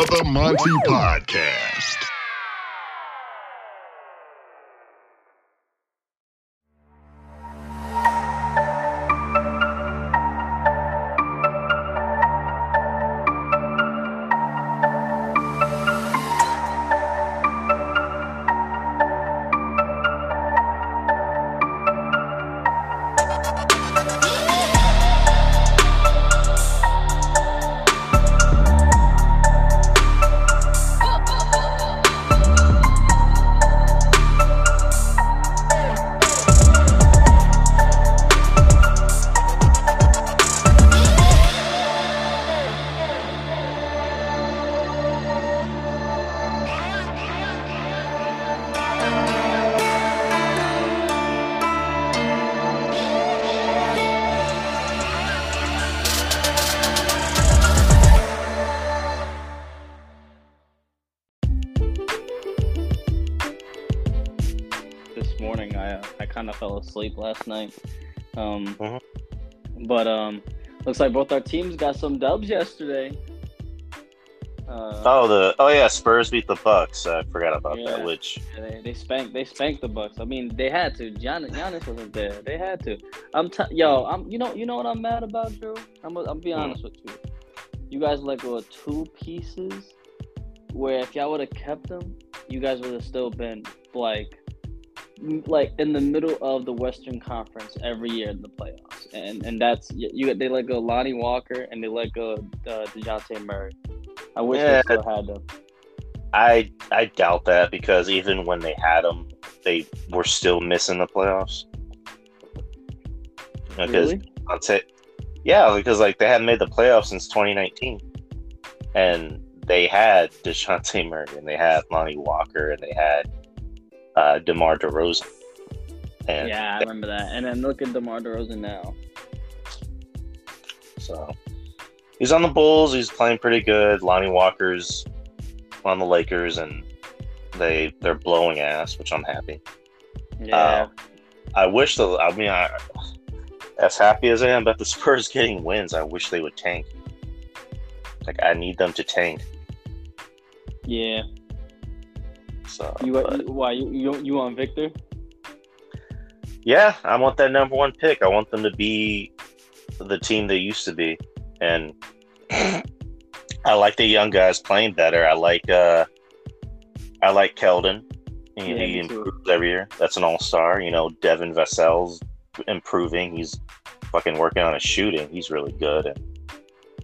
Brother Monty Podcast. Kind of fell asleep last night. Um, Mhm. but um, looks like both our teams got some dubs yesterday. Uh, Oh, the oh yeah, Spurs beat the Bucks. I forgot about Yeah. that. Which they, they spanked they spanked the Bucks. I mean, they had to. Giannis, Giannis wasn't there. They had to. I'm t- yo. I'm you know you know what I'm mad about, Drew. I'm I'm be Hmm. honest with you. You guys let go of two pieces where if y'all would have kept them, you guys would have still been like like in the middle of the Western Conference every year in the playoffs, and and that's you. they let go Lonnie Walker and they let go uh, Dejounte Murray. I wish Yeah. they still had them. I I doubt that because even when they had them, they were still missing the playoffs. Because Really? I'd say, yeah, because like they hadn't made the playoffs since 2019, and they had Dejounte Murray and they had Lonnie Walker and they had uh, DeMar DeRozan. And Yeah, I remember that. And then look at DeMar DeRozan now. So he's on the Bulls. He's playing pretty good. Lonnie Walker's on the Lakers, and they they're blowing ass, which I'm happy. Yeah. Uh, I wish the. I mean, I, as happy as I am about the Spurs getting wins, I wish they would tank. Like I need them to tank. yeah. So You, but- you why you you you want Victor? yeah, I want that number one pick. I want them to be the team they used to be, and I like the young guys playing better. I like uh, I like Keldon. He, Yeah, he me too. improves every year. That's an all star. You know, Devin Vassell's improving. He's fucking working on his shooting. He's really good. And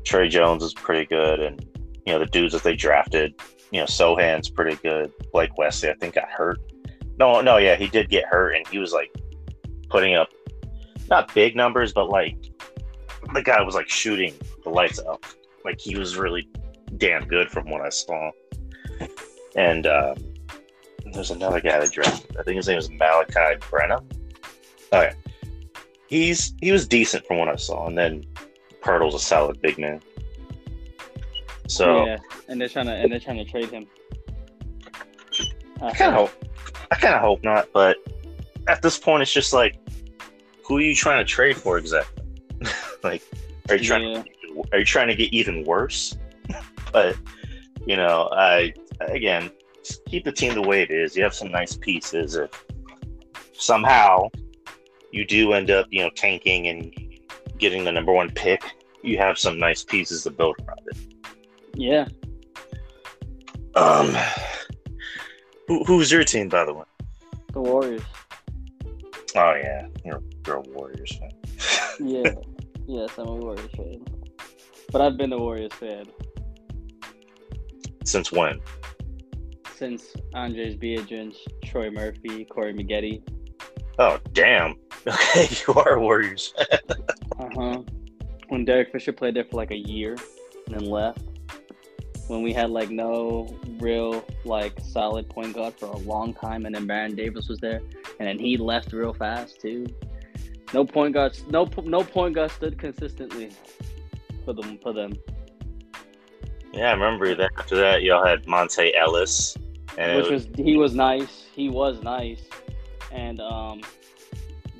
Tre Jones is pretty good. And you know, the dudes that they drafted. You know, Sochan's pretty good. Blake Wesley, I think, got hurt. No, no, yeah, he did get hurt, and he was like putting up not big numbers, but like the guy was like shooting the lights out. Like he was really damn good from what I saw. And um, there's another guy that drafted. I think his name is Malaki Branham. Oh yeah, he's he was decent from what I saw. And then Poeltl's a solid big man. So Yeah. And they're trying to and they're trying to trade him. I kind of hope I kind of hope not. But at this point, it's just like, who are you trying to trade for exactly? like, are you trying yeah. are you trying to get even worse? but you know, I again keep the team the way it is. You have some nice pieces. If somehow you do end up, you know, tanking and getting the number one pick, you have some nice pieces to build around it. Yeah. Um, who, who's your team, by the way? The Warriors. Oh yeah, you're, you're a Warriors fan. Yeah. yes, I'm a Warriors fan. But I've been a Warriors fan Since when? since Andris Biedrins, Troy Murphy, Corey Maggette. Oh damn. Okay, you are a Warriors. Uh huh. When Derek Fisher played there for like a year and then left. When we had like no real like solid point guard for a long time, and then Baron Davis was there, and then he left real fast too. No point guards, no no point guard stood consistently for them for them, Yeah, I remember that. After that, y'all had Monta Ellis, and which was he was nice. He was nice, and um,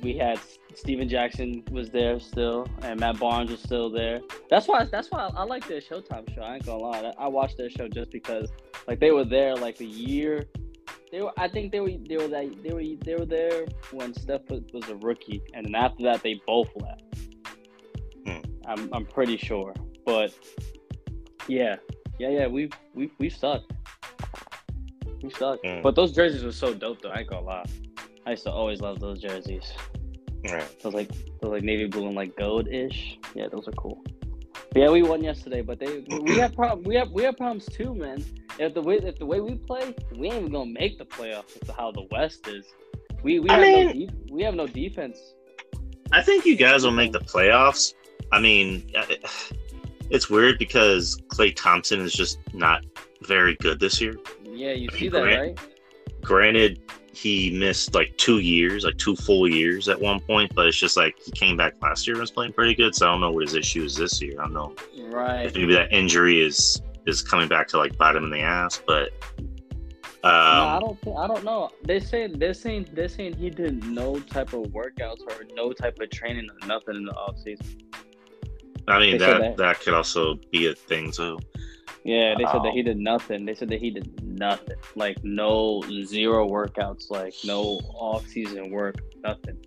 we had Stephen Jackson was there still, and Matt Barnes was still there. That's why. That's why I, I like their Showtime show. I ain't gonna lie. I, I watched their show just because, like, they were there like a year. They were. I think they were. They were that. They were. They were there when Steph was, was a rookie, and then after that, they both left. Hmm. I'm. I'm pretty sure, but yeah, yeah, yeah. We've we've we've sucked. We sucked. Hmm. But those jerseys were so dope, though. I ain't gonna lie. I used to always love those jerseys. Right. Those like those like navy blue and like gold ish. Yeah, those are cool. But yeah, we won yesterday, but they we have problem we have we have problems too, man. If the way if the way we play, we ain't even gonna make the playoffs with how the West is. We we I have no de- we have no defense. I think you guys will make the playoffs. I mean, it's weird because Klay Thompson is just not very good this year. Yeah, you I see mean, that, Grant- right? Granted, he missed like two years, like two full years at one point, but it's just like he came back last year and was playing pretty good. So I don't know what his issue is this year. I don't know Right. if maybe that injury is is coming back to like bite him in the ass, but no, I um, don't think I don't know. They say they're saying they're saying he did no type of workouts or no type of training or nothing in the offseason. I mean that, that. that could also be a thing too. Yeah, they said that Um, he did nothing. They said that he did nothing. Like no zero workouts, like no off season work, nothing.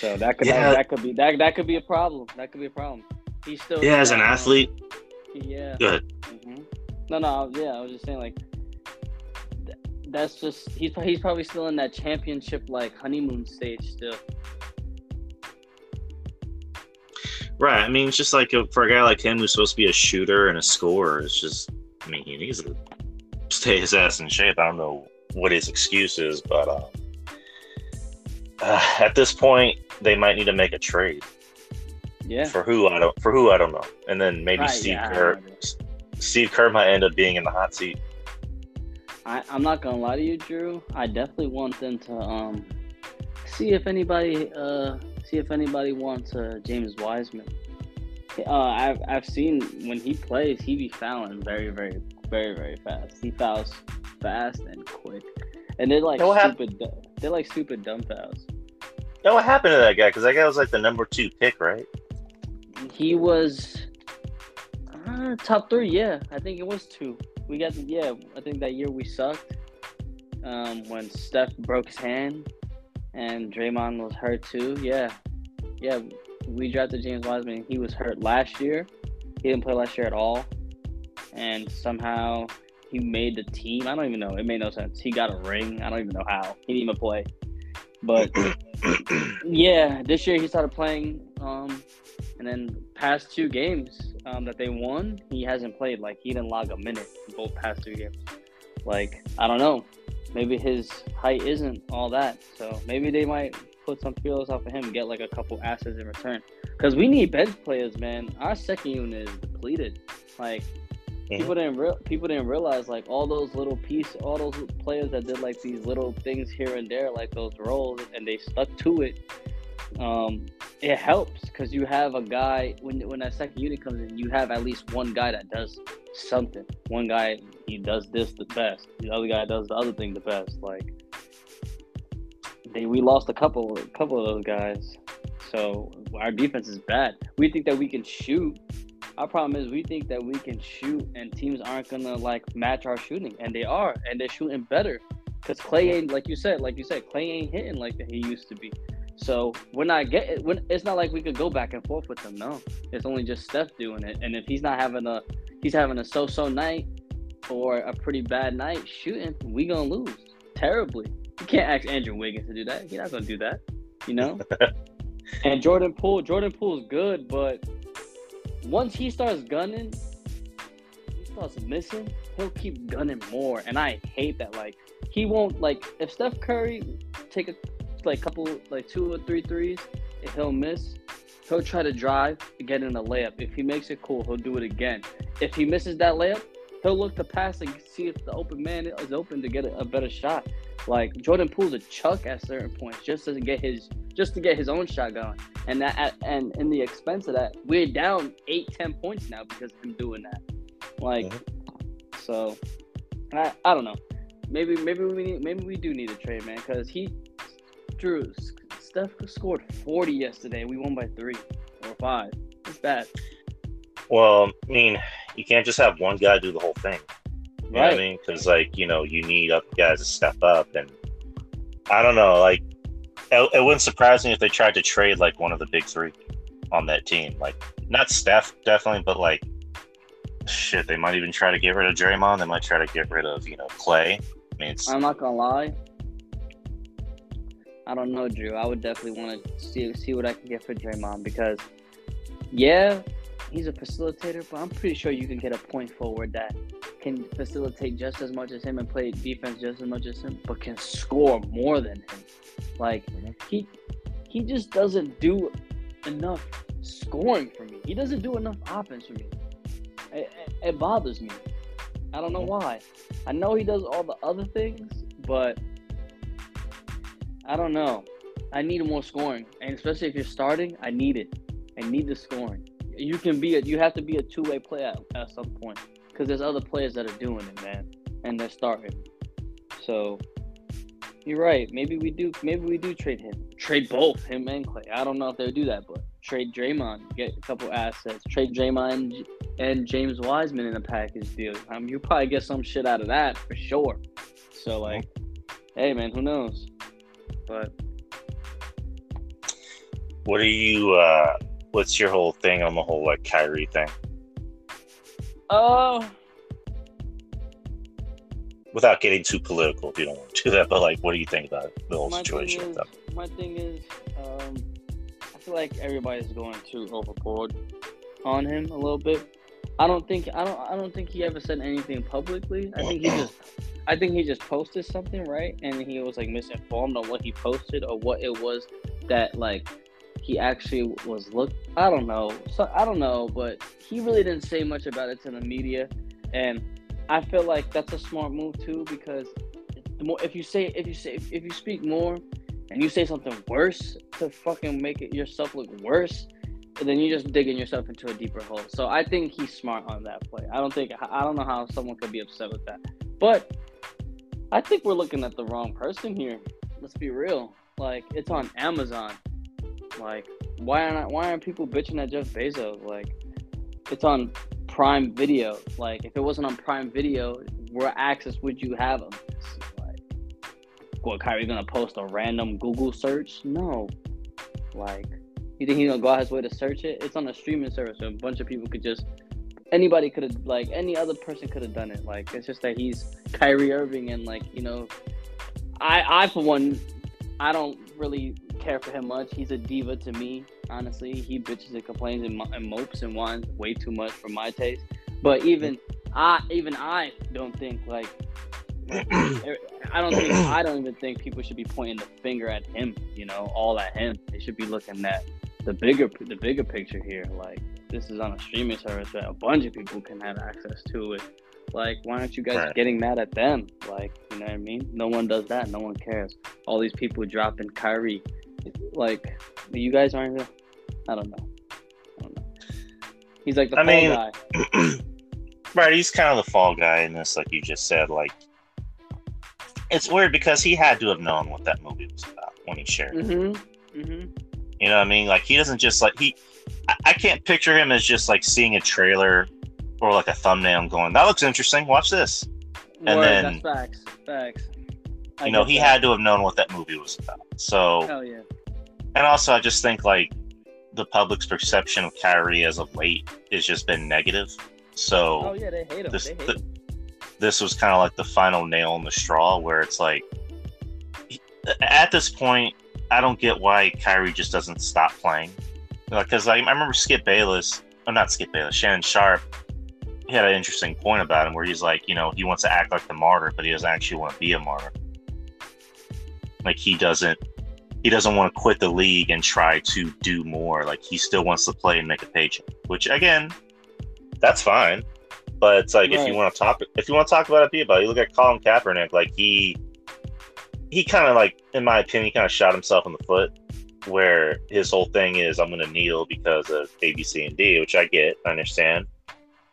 So that could Yeah. that, that could be that that could be a problem. That could be a problem. He's still Yeah, as an athlete, Yeah. good. hmm No, no, yeah. I was just saying like th- that's just he's he's probably still in that championship like honeymoon stage still. Right. I mean, it's just like a, for a guy like him who's supposed to be a shooter and a scorer, it's just, I mean, he needs to stay his ass in shape. I don't know what his excuse is, but um, uh, at this point, they might need to make a trade Yeah. for who I don't for who I don't know, and then maybe Right, Steve yeah, Kerr. Steve Kerr might end up being in the hot seat. I, I'm not gonna lie to you, Drew. I definitely want them to um see if anybody uh see if anybody wants uh, James Wiseman. Uh, I've I've seen when he plays, he be fouling very very very very fast. He fouls fast and quick, and they're like Yeah, hap- stupid. du- they're like stupid dumb fouls. Now, what happened to that guy? Because that guy was like the number two pick, right? He was uh, top three. Yeah, I think it was two. We got yeah. I think that year we sucked. Um, when Steph broke his hand and Draymond was hurt too. Yeah, yeah. We drafted James Wiseman. He was hurt last year. He didn't play last year at all, and somehow he made the team. I don't even know. It made no sense. He got a ring. I don't even know how. He didn't even play. But yeah, this year he started playing. Um, and then past two games um, that they won, he hasn't played. Like he didn't log a minute in both past two games. Like I don't know, maybe his height isn't all that. So maybe they might put some feelers off of him, get like a couple assets in return. Because we need bench players, man. Our second unit is depleted. Like people didn't real people didn't realize like all those little piece, all those players that did like these little things here and there, like those roles, and they stuck to it. Um, it helps because you have a guy when when that second unit comes in, you have at least one guy that does something. One guy he does this the best. The other guy does the other thing the best. Like they we lost a couple a couple of those guys. So our defense is bad. We think that we can shoot. Our problem is we think that we can shoot and teams aren't gonna like match our shooting. And they are, and they're shooting better. Cause Klay ain't like you said, like you said, Klay ain't hitting like that he used to be. So we're not getting. When, it's not like we could go back and forth with him. No, it's only just Steph doing it. And if he's not having a, he's having a so-so night or a pretty bad night shooting, we gonna lose terribly. You can't ask Andrew Wiggins to do that. He's not gonna do that. You know. and Jordan Poole, Jordan Poole's good, but once he starts gunning, he starts missing. He'll keep gunning more, and I hate that. Like he won't like if Steph Curry take a like couple like two or three threes, if he'll miss, he'll try to drive to get in a layup. If he makes it cool, he'll do it again. If he misses that layup, he'll look to pass and see if the open man is open to get a, a better shot. Like Jordan Poole's a chuck at certain points just to get his just to get his own shot going. And that at, and in the expense of that, we're down eight, ten points now because of him doing that. Like mhm. so I, I don't know. Maybe maybe we need maybe we do need a trade, man, because he Drew Steph scored 40 yesterday. We won by three or five. It's bad. Well, I mean, you can't just have one guy do the whole thing. You know what I mean? Because like you know, you need other guys to step up, and I don't know. Like, it, it wouldn't surprise me if they tried to trade like one of the big three on that team. Like, not Steph, definitely, but like, shit, they might even try to get rid of Draymond. They might try to get rid of you know Klay. I mean, it's I'm not gonna lie. I don't know, Drew. I would definitely want to see see what I can get for Draymond because, yeah, he's a facilitator, but I'm pretty sure you can get a point forward that can facilitate just as much as him and play defense just as much as him, but can score more than him. Like he he just doesn't do enough scoring for me. He doesn't do enough offense for me. It, it, it bothers me. I don't know why. I know he does all the other things, but I don't know. I need more scoring, and especially if you're starting, I need it. I need the scoring. You can be a, you have to be a two way player at, at some point because there's other players that are doing it, man, and they're starting. So you're right. Maybe we do. Maybe we do trade him. Trade both him and Klay. I don't know if they would do that, but trade Draymond, get a couple assets. Trade Draymond and, James Wiseman in a package deal. Um, I mean, you probably get some shit out of that for sure. So like, hey man, who knows? But what are you? uh What's your whole thing on the whole like Kyrie thing? oh, Without getting too political, if you don't want to do that, but like, what do you think about the whole thing situation with is, them? my thing is, um, I feel like everybody's going too overboard on him a little bit. I don't think I don't I don't think he ever said anything publicly. I think he just I think he just posted something right, and he was like misinformed on what he posted or what it was that like he actually was look. I don't know. So I don't know, but he really didn't say much about it to the media, and I feel like that's a smart move too because the more if you say if you say if you speak more and you say something worse to fucking make it yourself look worse, then you're just digging yourself into a deeper hole. So I think he's smart on that play. I don't think I don't know how someone could be upset with that, but I think we're looking at the wrong person here. Let's be real. Like it's on Amazon. Like why aren't why aren't people bitching at Jeff Bezos? Like it's on Prime Video. Like if it wasn't on Prime Video, where access would you have of? Like, what Kyrie gonna post a random Google search? No. Like, you think he's gonna go out his way to search it? It's on a streaming service, so a bunch of people could just anybody could have like any other person could have done it. Like it's just that he's Kyrie Irving and like you know, I I for one, I don't really care for him much. He's a diva to me. Honestly, he bitches and complains and, and mopes and whines way too much for my taste. But even I, even I don't think like er, I don't think I don't even think people should be pointing the finger at him. You know, all at him. They should be looking at the bigger the bigger picture here. Like this is on a streaming service that a bunch of people can have access to it. Like, why aren't you guys Right. getting mad at them? Like, you know what I mean? No one does that. No one cares. All these people dropping Kyrie. Like, you guys aren't. I don't know. I don't know. He's like the I fall mean, guy. right, he's kind of the fall guy in this, like you just said. Like, it's weird because he had to have known what that movie was about when he shared. Mm-hmm. Mm-hmm. You know what I mean? Like, he doesn't just like he. I, I can't picture him as just like seeing a trailer or like a thumbnail and going, "That looks interesting. Watch this." And Word, then- that's facts. Facts. I You know, he that. had to have known what that movie was about. So, Hell yeah. and also, I just think like the public's perception of Kyrie as of late has just been negative. So. Oh yeah, they hate him. this they hate the- him. this was kind of like the final nail in the straw where it's like at this point i don't get why kyrie just doesn't stop playing. Because I, I remember skip bayless or not skip bayless shannon sharpe he had an interesting point about him where he's like you know he wants to act like the martyr but he doesn't actually want to be a martyr. Like he doesn't he doesn't want to quit the league and try to do more. Like he still wants to play and make a paycheck which again that's fine. But it's like if you want to talk if you want to talk about it be about it. you look at colin kaepernick like he he kind of like in my opinion kind of shot himself in the foot where his whole thing is i'm going to kneel because of a b c and d which i get i understand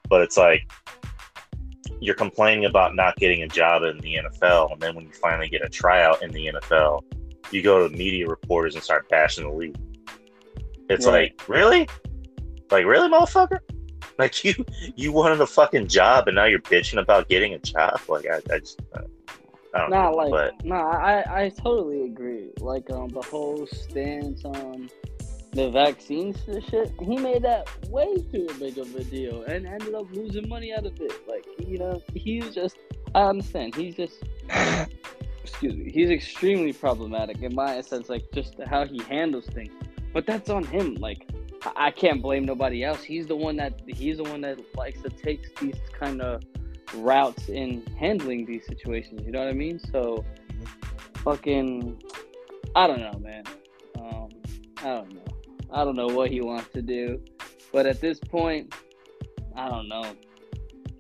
but it's like you're complaining about not getting a job in the nfl and then when you finally get a tryout in the nfl you go to media reporters and start bashing the league. It's Right. like, really? Like, really, motherfucker? Like you, you wanted a fucking job, and now you're bitching about getting a job. Like I, I just, I don't Nah, know. like, but nah, I, I totally agree. Like, um, the whole stance on the vaccines and shit, he made that way too big of a deal and ended up losing money out of it. Like, you know, he's just, I understand, he's just, excuse me, he's extremely problematic in my sense, like, just how he handles things. But that's on him. Like, I, I can't blame nobody else. He's the one that, he's the one that likes to take these kind of routes in handling these situations. You know what I mean? So, fucking, I don't know, man. Um, I don't know. I don't know what he wants to do, but at this point, I don't know.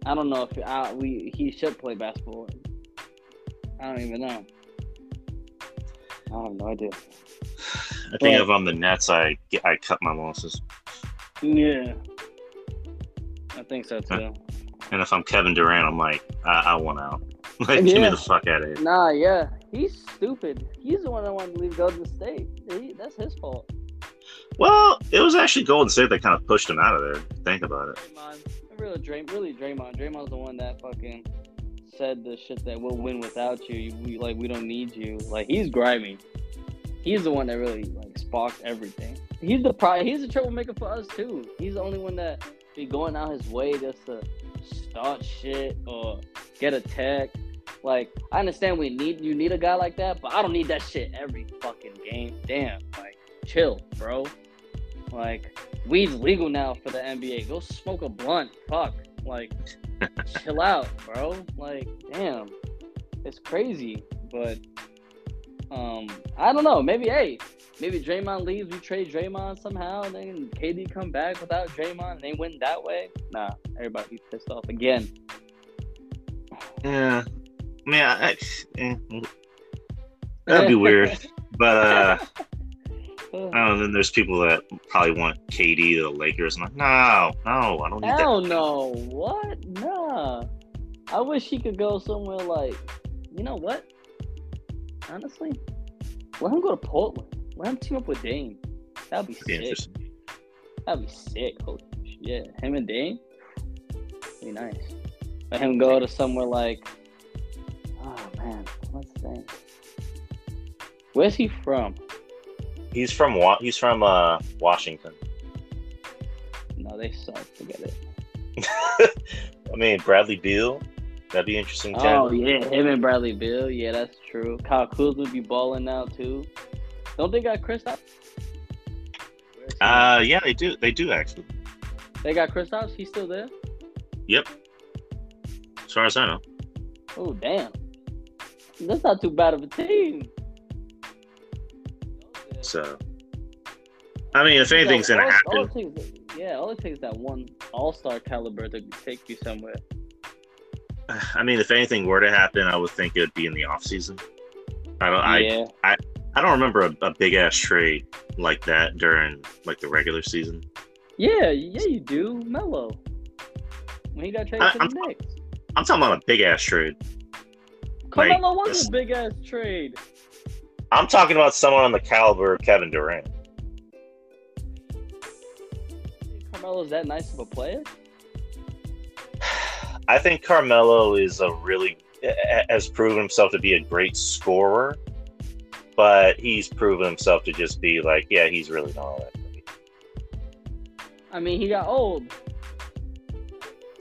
I don't know if I, we he should play basketball. I don't even know. I have no idea. I think But- if I'm the Nets, I I cut my losses, Yeah, I think so too. And if I'm Kevin Durant, I'm like, I, I want out. Like, get me the fuck out of here. Nah, yeah, he's stupid. He's the one that wanted to leave Golden State. He, that's his fault. Well, it was actually Golden State that kind of pushed him out of there. Think about it. Draymond, really, Dray, really Draymond. Draymond's the one that fucking said the shit that we'll win without you. You- We like we don't need you. Like he's grimy. He's the one that really like sparked everything. He's the pro- He's the troublemaker for us too. He's the only one that be going out his way just to start shit or get a tech. Like I understand we need you need a guy like that, but I don't need that shit every fucking game. Damn, like chill, bro. Like weed's legal now for the NBA. Go smoke a blunt. Fuck. Like chill out, bro. Like damn. It's crazy, but um I don't know. Maybe hey, maybe Draymond leaves, we trade Draymond somehow, and then KD come back without Draymond and they win that way. Nah, everybody pissed off again. Yeah, I mean, I, I, eh, that'd be weird. But uh, I don't know. Then there's people that probably want KD to the Lakers. I'm like, no, no, I don't need that. Hell no. What? Nah. I wish he could go somewhere like, you know what? Honestly, let him go to Portland. Let him team up with Dame. That'd be be sick. That'd be sick. Holy shit. Him and Dame? Be nice. Let him go to somewhere like, oh man, what's name? Where's he from? He's from Wa- he's from uh, Washington. No, they suck. Forget it. I mean, Bradley Beal. That'd be interesting. Too. Oh yeah, him and Bradley Beal. Yeah, that's true. Kyle Kuzma would be balling now too. Don't they got Kristaps? Uh, yeah, they do. They do actually. they got Kristaps. He's still there. Yep. As far as I know. Oh damn, that's not too bad of a team. So, I mean, if anything's gonna all- happen, all it takes- yeah, all it takes is that one All Star caliber to take you somewhere. I mean, if anything were to happen, I would think it would be in the off season. I don't. I yeah, I don't remember a, a big ass trade like that during like the regular season. yeah, yeah. You do, Melo. When he got traded I- to the I'm- Knicks, I'm talking about a big ass trade. like, Carmelo was a big ass trade. I'm talking about someone on the caliber of Kevin Durant. Carmelo's that nice of a player. I think Carmelo is a really has proven himself to be a great scorer, but he's proven himself to just be like, yeah, he's really not all that great. I mean, he got old.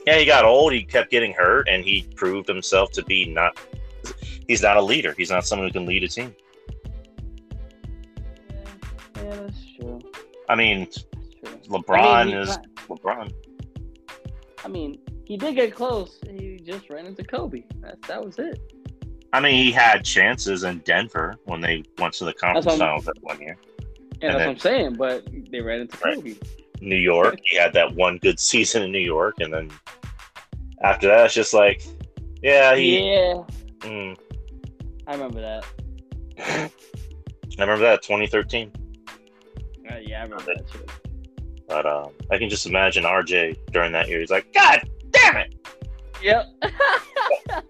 Yeah, he got old. He kept getting hurt, and he proved himself to be not. He's not a leader. He's not someone who can lead a team. Yeah, yeah, that's true. I mean, true. LeBron I mean, is ki- LeBron. I mean, he did get close. He just ran into Kobe. That that was it. I mean, he had chances in Denver when they went to the conference That's what I'm- finals that one year. And, And that's then- what I'm saying. But they ran into Right. Kobe. New York, he had that one good season in New York, and then after that, it's just like, yeah, he. Yeah, mm. I remember that. I remember that 2013. Uh, yeah, I remember that too. But um, I can just imagine RJ during that year. He's like, God damn it! Yep.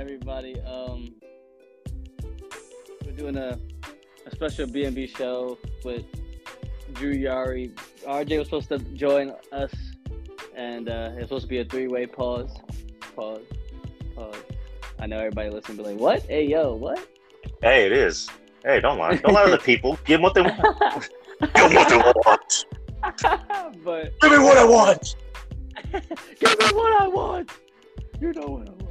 everybody. Um, we're doing a, a special B and B show with Drew Yari. RJ was supposed to join us, and uh, it's supposed to be a three way pause. Pause. Pause. I know everybody listening be like, "What? Hey, yo, what?" Hey, it is. Hey, don't lie. Don't lie to the people. Give them what they want. Give them what they want. but Give me what I want. give me what I want. You know what I want.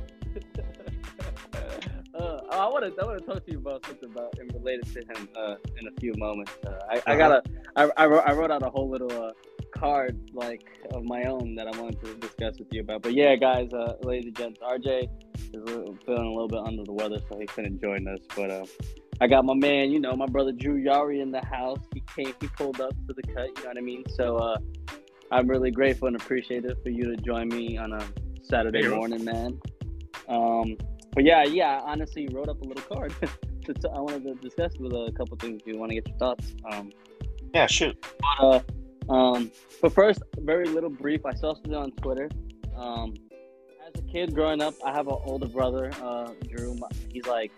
Uh, I want to. I want to talk to you about something about and related to him uh, in a few moments. Uh, I, I got a. I, I wrote. I wrote out a whole little uh, card like of my own that I wanted to discuss with you about. But yeah, guys, uh, ladies and gents, RJ is little- feeling a little bit under the weather, so he couldn't join us. But uh, I got my man, you know, my brother Drew Yari in the house. He came. He pulled up to the cut. You know what I mean? So uh, I'm really grateful and appreciative for you to join me on a Saturday morning, man. Um, but yeah, yeah, I honestly wrote up a little card. to t- I wanted to discuss with a couple things. If you want to get your thoughts. Um, Yeah, shoot. uh, um, but first, very little brief. I saw something on Twitter. Um, as a kid growing up, I have an older brother, uh, Drew. He's like,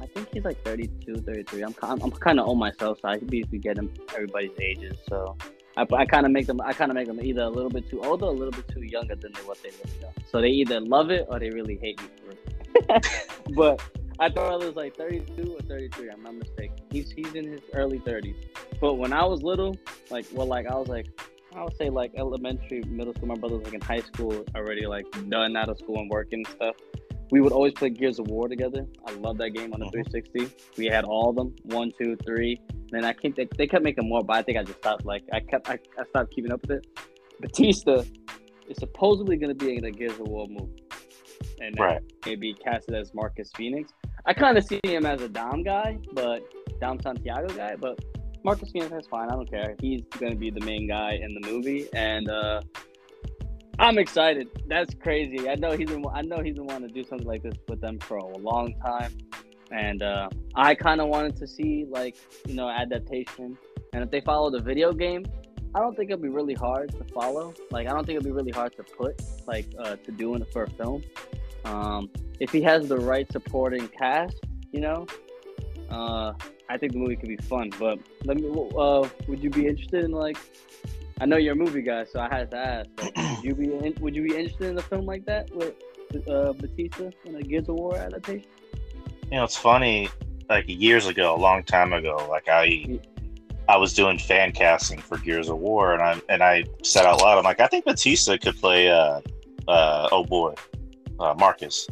I think he's like 32, 33. I'm, I'm, I'm kind of old myself, so I could basically get him everybody's ages. So I, I kind of make them, I kind of make them either a little bit too old or a little bit too younger than they, what they really are. So they either love it or they really hate me for it. but I thought it was like 32 or 33. I'm not mistaken. He's he's in his early 30s. But when I was little, like well, like I was like I would say like elementary, middle school. My brother was like in high school already, like done out of school and working and stuff. We would always play Gears of War together. I love that game on the Mhm. 360. We had all of them, one, two, three. And then I think they, they kept making more, but I think I just stopped. Like I kept, I, I stopped keeping up with it. Batista is supposedly going to be in the Gears of War movie, and Right. maybe casted as Marcus Phoenix. I kind of see him as a Dom guy, but Dom Santiago guy. But Marcus Phoenix is fine. I don't care. He's going to be the main guy in the movie, and uh, I'm excited. That's crazy. I know he's been. I know he's been wanting to do something like this with them for a long time, and uh, I kind of wanted to see like you know adaptation. And if they follow the video game, I don't think it'll be really hard to follow. Like I don't think it'll be really hard to put like uh, to do in for a film. Um, if he has the right supporting cast, you know, uh, I think the movie could be fun. But let me. Uh, would you be interested in like? I know you're a movie guy, so I had to ask. Like, would you be in, Would you be interested in a film like that with uh, Batista in a Gears of War adaptation? You know, it's funny. Like years ago, a long time ago, like I, I was doing fan casting for Gears of War, and I and I said out loud, I'm like, I think Batista could play, uh, uh, oh boy, uh, Marcus,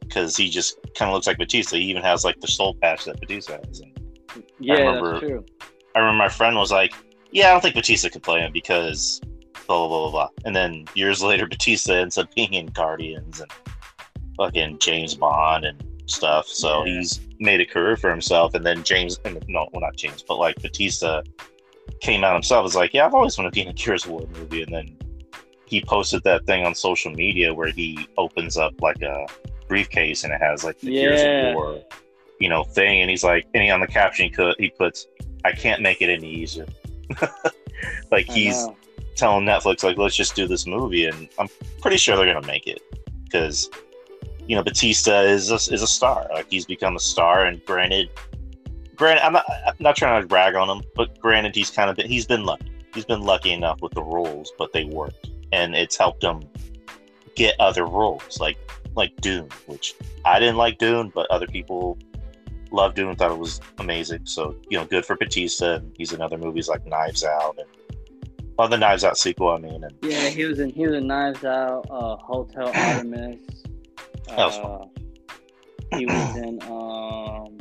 because he just kind of looks like Batista. He even has like the soul patch that Batista has. And Yeah, remember- that's true. I remember my friend was like, "Yeah, I don't think Batista could play him because blah blah blah blah." blah. And then years later, Batista ends up being in Guardians and fucking James Bond and stuff. So Yeah. he's made a career for himself. And then James, no, well not James, but like Batista came out himself. Was like, "Yeah, I've always wanted to be in a Gears of War movie." And then he posted that thing on social media where he opens up like a briefcase and it has like the Gears Yeah. of War, you know, thing. And he's like, and he on the caption he, he puts, "I can't make it any easier." like I he's know. telling Netflix, like, let's just do this movie, and I'm pretty sure they're gonna make it because you know Batista is a, is a star. Like he's become a star, and granted, granted, I'm not I'm not trying to brag on him, but granted, he's kind of been, he's been lucky. He's been lucky enough with the roles, but they worked, and it's helped him get other roles, like like Dune, which I didn't like Dune, but other people loved Dune, thought it was amazing. So you know, good for Batista. He's in other movies like Knives Out and well, the Knives Out sequel. I mean, and Yeah, he was in he was in Knives Out, uh, Hotel Artemis. That was uh, he was in um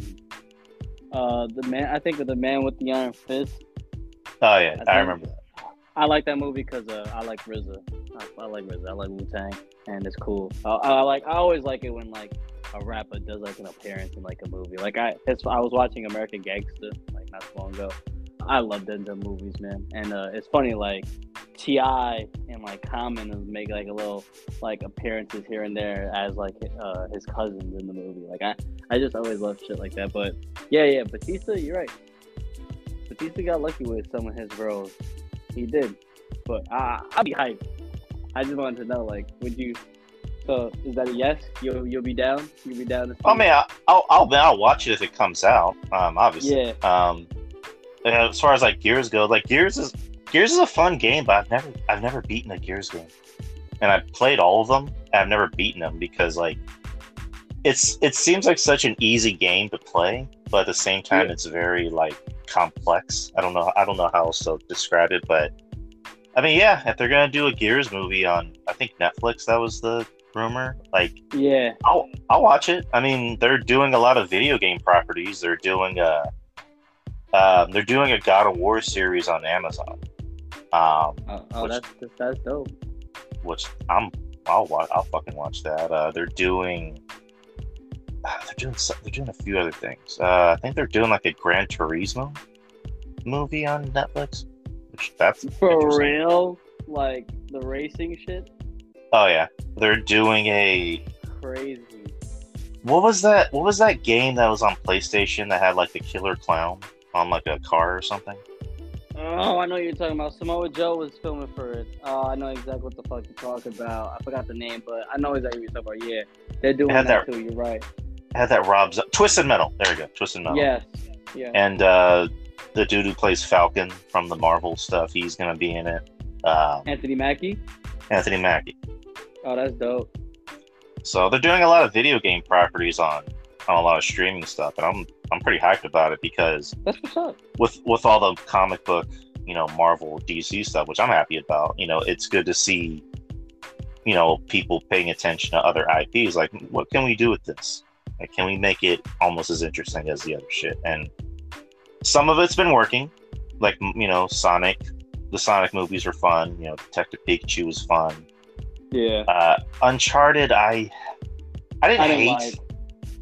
uh the man I think of the man with the iron fist. oh yeah, think- I remember that. I like that movie because uh, I like RZA. I, I like RZA. I like Wu Tang, and it's cool. I, I like. I always like it when like a rapper does like an appearance in like a movie. Like I, it's, I was watching American Gangster like not so long ago. I love Denzel movies, man. And uh, it's funny like T.I. and like Common make like a little like appearances here and there as like uh, his cousins in the movie. Like I, I just always love shit like that. But yeah, yeah, Batista, you're right. Batista got lucky with some of his roles. He did, but I, I'd be hyped. I just wanted to know, like, would you, So is that a yes? You'll you'll be down. You'll be down. To see I mean, I- I'll, I'll I'll watch it if it comes out. Um, obviously. yeah, Um, and as far as like Gears go, like Gears is Gears is a fun game, but I've never I've never beaten a Gears game, and I've played all of them. And I've never beaten them because like it's it seems like such an easy game to play, but at the same time, Yeah. it's very like complex. I don't know I don't know how else to describe it, but I mean, yeah, if they're gonna do a Gears movie on, I think Netflix, that was the rumor. Like, yeah, I'll I'll watch it. I mean, they're doing a lot of video game properties. They're doing a um, they're doing a God of War series on Amazon, um, oh, oh Which- that's that's- dope. which I'm I'll watch. I'll fucking watch that. Uh, they're doing they're doing they're doing a few other things. Uh, I think they're doing like a Gran Turismo movie on Netflix, which that's For real, like the racing shit, Oh yeah, they're doing a crazy. what was that? What was that game that was on PlayStation that had like the killer clown on like a car or something? Oh, I know what you're talking about. Samoa Joe was filming for it. Oh, I know exactly what the fuck you're talking about. I forgot the name, but I know exactly what you're talking about. Yeah, they're doing that, that- too. You're right. Had that Rob's Twisted Metal. There we go, Twisted Metal. Yes. Yeah. And uh, the dude who plays Falcon from the Marvel stuff, he's gonna be in it. Um, Anthony Mackie. Anthony Mackie. Oh, that's dope. So they're doing a lot of video game properties on on a lot of streaming stuff, and I'm I'm pretty hyped about it because That's what's up. with with all the comic book, you know, Marvel, DC stuff, which I'm happy about. You know, it's good to see, you know, people paying attention to other IPs. Like, what can we do with this? Like, can we make it almost as interesting as the other shit? And some of it's been working. Like, you know, Sonic. The Sonic movies are fun. You know, Detective Pikachu was fun. Yeah. Uh, Uncharted, I, I didn't I didn't hate. like.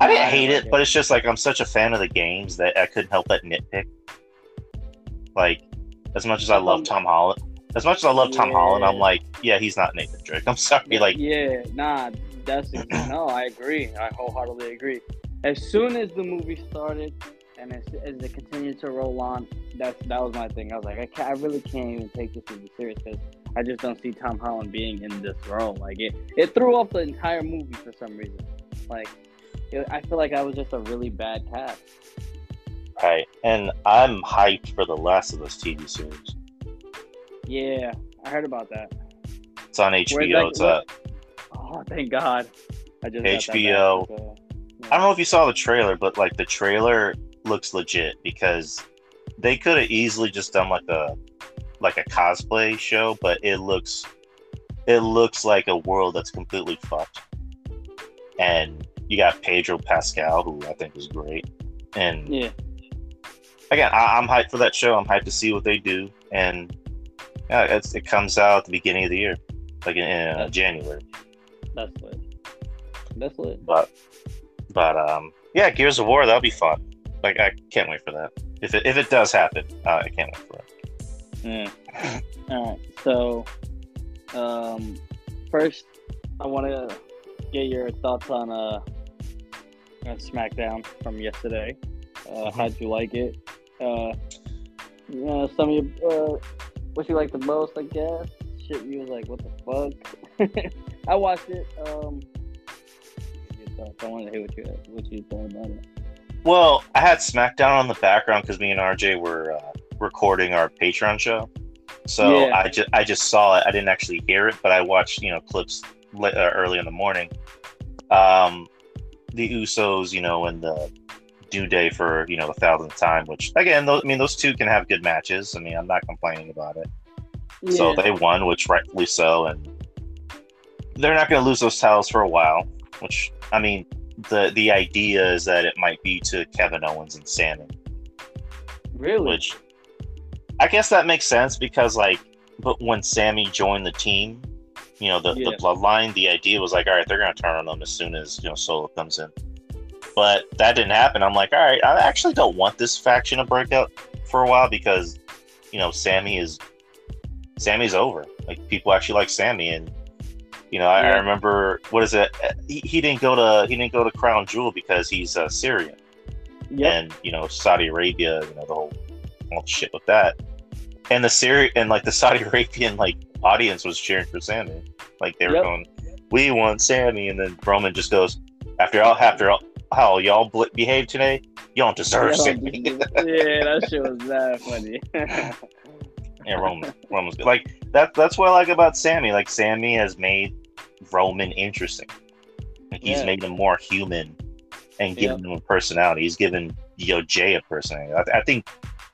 I didn't hate it, but it's just like I'm such a fan of the games that I couldn't help but nitpick. Like, as much as I love Um, Tom Holland, as much as I love Tom Holland, I'm like, yeah, he's not Nathan Drake. I'm sorry, like, yeah, nah, that's no, I agree. I wholeheartedly agree. As soon as the movie started and as, as it continued to roll on, that's that was my thing. I was like, I, can't, I really can't even take this as serious because I just don't see Tom Holland being in this role. Like it, it threw off the entire movie for some reason. Like, it, I feel like I was just a really bad cast. right. And I'm hyped for the Last of Us TV series. Yeah, I heard about that. It's on HBO. that- It's uh, Oh, thank God. I just HBO. back, so, I don't know if you saw the trailer, but like the trailer looks legit because they could have easily just done like a like a cosplay show, but it looks it looks like a world that's completely fucked. And you got Pedro Pascal, who I think is great. And Yeah, again, I, I'm hyped for that show. I'm hyped to see what they do. And yeah, it's, it comes out at the beginning of the year, like in, in uh, January. that's lit. That's lit. But but um yeah, Gears of War that'll be fun. Like I can't wait for that. If it if it does happen, uh, I can't wait for it. Yeah. All right. So, um, first, I want to get your thoughts on uh, uh, SmackDown from yesterday. Uh, Mhm. How'd you like it? Uh, you know, some of your uh, what you like the most, I guess. Shit, you was like, what the fuck? I watched it. Um. I want to hear what you what you thought about it. Well, I had SmackDown on the background because me and RJ were uh, recording our Patreon show. So Yeah. I just I just saw it. I didn't actually hear it, but I watched you know clips li- uh, early in the morning. Um, the Usos, you know, and the New Day for you know the thousandth time. Which again, those, I mean, those two can have good matches. I mean, I'm not complaining about it. So they won, which rightfully so, and they're not going to lose those titles for a while. Which I mean, the the idea is that it might be to Kevin Owens and Sammy, really. which I guess that makes sense because like, but when Sammy joined the team, you know, the, Yeah. the bloodline, the idea was like, all right, they're going to turn on them as soon as you know Solo comes in. But that didn't happen. I'm like, all right, I actually don't want this faction to break up for a while because, you know, Sammy is Sammy's over. Like people actually like Sammy, and you know, I, I remember what is it? He, he didn't go to he didn't go to Crown Jewel because he's uh, Syrian, Yep. and you know, Saudi Arabia, you know, the whole the shit with that, and the Syri and like the Saudi Arabian like audience was cheering for Sammy, like they were Yep. going, we want Sammy, and then Roman just goes after all after all, how y'all bl- behaved today, you don't deserve yeah, Sammy. that shit was that funny. yeah, Roman, Roman's good. Like that. That's what I like about Sammy. Like Sammy has made Roman interesting. Like, he's Yeah. made him more human and given him a personality. He's given Yo Jay a personality. I, I think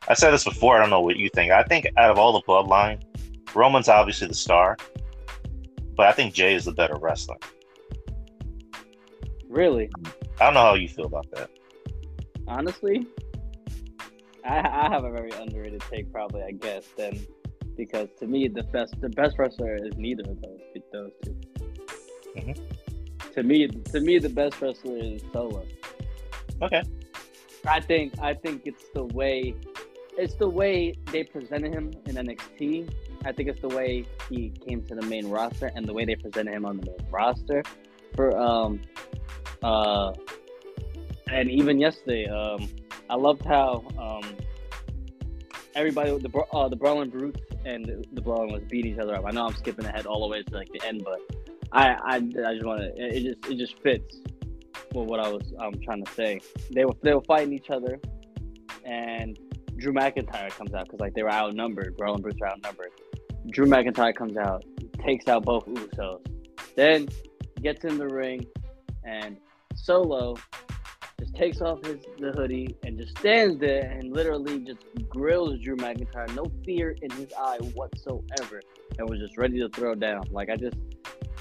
I said this before. I don't know what you think. I think out of all the bloodline, Roman's obviously the star, but I think Jay is the better wrestler. really, I don't know how you feel about that. honestly, I, I have a very underrated take, probably. I guess then, because to me, the best the best wrestler is neither of those those 2 Mhm. To me, to me, the best wrestler is Solo. Okay. I think I think it's the way it's the way they presented him in NXT. I think it's the way he came to the main roster and the way they presented him on the main roster for um uh and even yesterday um I loved how um everybody the uh, the Brawling Brutes and the, the Brawling was beating each other up. I know I'm skipping ahead all the way to like the end, but I I, I just want to it, just it just fits with what I was um trying to say. They were they were fighting each other, and Drew McIntyre comes out because like they were outnumbered. Brawling Brutes were outnumbered. Drew McIntyre comes out, takes out both Usos, then gets in the ring, and Solo just takes off his the hoodie and just stands there and literally just grills Drew McIntyre, no fear in his eye whatsoever, and was just ready to throw down. Like I just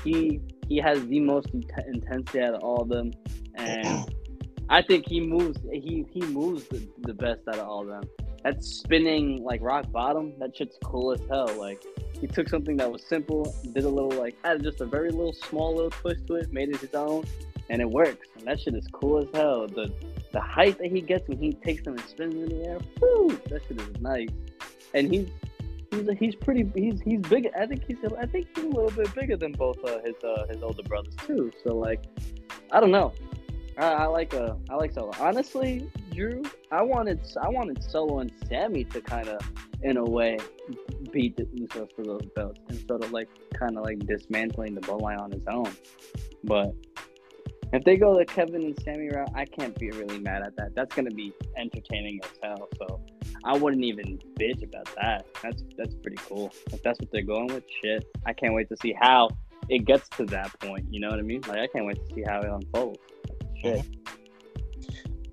he he has the most int- intensity out of all of them, and I think he moves he he moves the, the best out of all of them. That spinning like rock bottom, that shit's cool as hell. Like he took something that was simple, did a little like added just a very little small little twist to it, made it his own, and it works. And that shit is cool as hell. The the height that he gets when he takes them and spins them in the air, whoo, that shit is nice. And he's he's he's pretty he's he's big. I think he's I think he's a little bit bigger than both uh, his uh, his older brothers too. So like, I don't know. I, I like uh I like Solo. Honestly, Drew, I wanted I wanted Solo and Sammy to kind of in a way beat the Usos for those belts sort of like kind of like dismantling the bloodline on his own. But if they go the Kevin and Sammy route, I can't be really mad at that. That's gonna be entertaining as hell. So I wouldn't even bitch about that. That's that's pretty cool. If that's what they're going with, shit. I can't wait to see how it gets to that point. You know what I mean? Like I can't wait to see how it unfolds. Shit. Mm-hmm.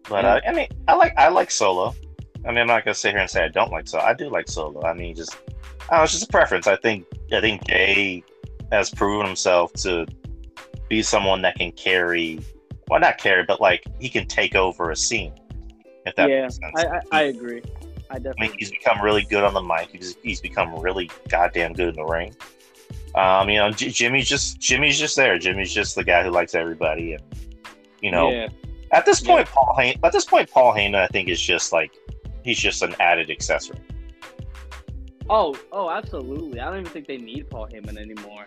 But uh, I mean, I like I like Solo. I mean, I'm not gonna sit here and say I don't like Solo. I do like Solo. I mean, just I don't know, it's just a preference. I think I think Jay has proven himself to be someone that can carry, well, not carry, but like he can take over a scene. If that yeah, makes sense. I, I, I agree. I definitely. I mean, he's become really good on the mic. He's, he's become really goddamn good in the ring. Um, you know, J- Jimmy's just Jimmy's just there. Jimmy's just the guy who likes everybody, and you know, yeah, at this Yeah. point, Paul Heyman. At this point, Paul Heyman, I think, is just like he's just an added accessory. Oh, oh, absolutely. I don't even think they need Paul Heyman anymore.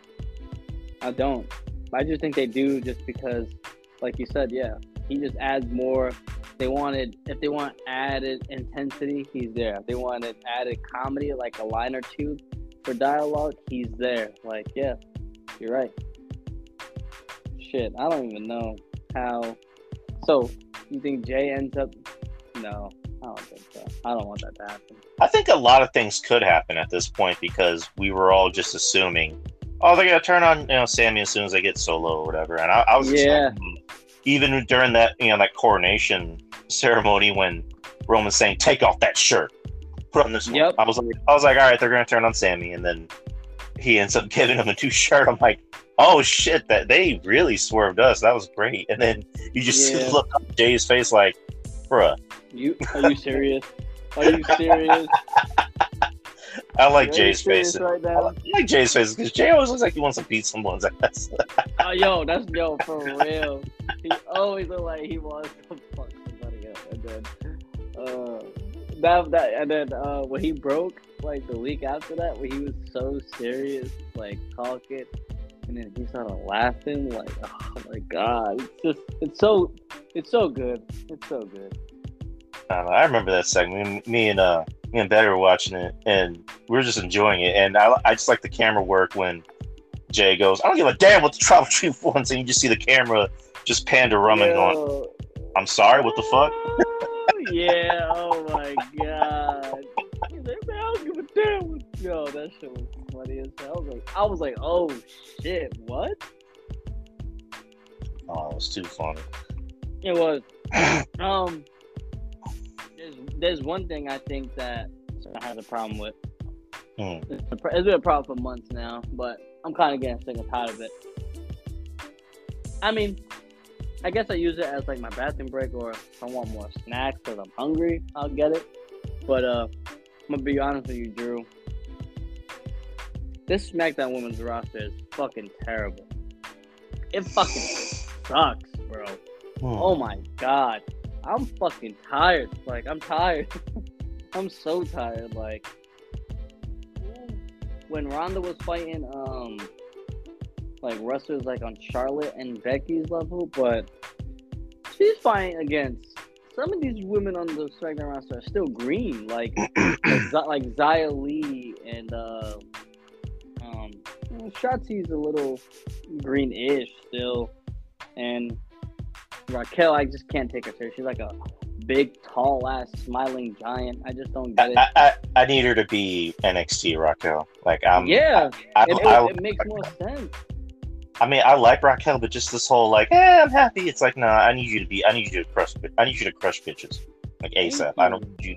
I don't. I just think they do just because, like you said, yeah, he just adds more. They wanted, if they want added intensity, he's there. If they wanted added comedy, like a line or two for dialogue, he's there. Like, yeah, you're right. Shit, I don't even know how. So, you think Jay ends up? No, I don't think so. I don't want that to happen. I think a lot of things could happen at this point because we were all just assuming, oh, they're gonna turn on you know Sammy as soon as they get solo or whatever. And I, I was Yeah. even during that you know that coronation ceremony when Roman's saying, "Take off that shirt, put on this one." Yep. I was like, I was like, all right, they're gonna turn on Sammy, and then he ends up giving him a new shirt. I'm like, oh shit, that they really swerved us. That was great. And then you just Yeah. look on Jay's face like, bruh. You are you serious? Are you serious? I like Are Jay's face. right I like, I like Jay's face because Jay always looks like he wants to beat someone's ass. Oh, yo, that's yo for real. He always looks like he wants to fuck somebody up, and then uh, that that and then uh, when he broke like the week after that, when he was so serious, like talking, and then he started laughing, like oh my god, it's just it's so it's so good, it's so good. I, know, I remember that segment. Me, and uh, me and Betty were watching it, and we were just enjoying it. And I, I just like the camera work when Jay goes, I don't give a damn what the tribal chief wants, and you just see the camera just pan to Roman going, I'm sorry, what the fuck? Yeah. Oh my god. Like, I don't give a damn. what-" Yo, that shit was funny as hell. I was like, I was like, oh shit, what? Oh, it was too funny. It was. Um, there's there's one thing I think that I had a problem with. Hmm. It's a it's been a problem for months now, but I'm kind of getting sick and tired of it. I mean, I guess I use it as like my bathroom break, or if I want more snacks because I'm hungry, I'll get it. But uh, I'm gonna be honest with you, Drew. This SmackDown Women's roster is fucking terrible. It fucking sucks, bro. Hmm. Oh my god. I'm fucking tired. Like I'm tired. I'm so tired. Like when Ronda was fighting um like wrestlers like on Charlotte and Becky's level, but she's fighting against some of these women on the SmackDown roster are still green, like like, like Xia Li and uh, Shotzi's a little greenish still, and Raquel, I just can't take her serious. She's like a big, tall ass, smiling giant. I just don't get it. I, I, I need her to be NXT Raquel. Like I'm yeah, I, it, I, it, it makes more sense. I mean I like Raquel, but just this whole like, eh, I'm happy. It's like, no, I need you to be I need you to crush I need you to crush bitches. Like ASAP. I don't need you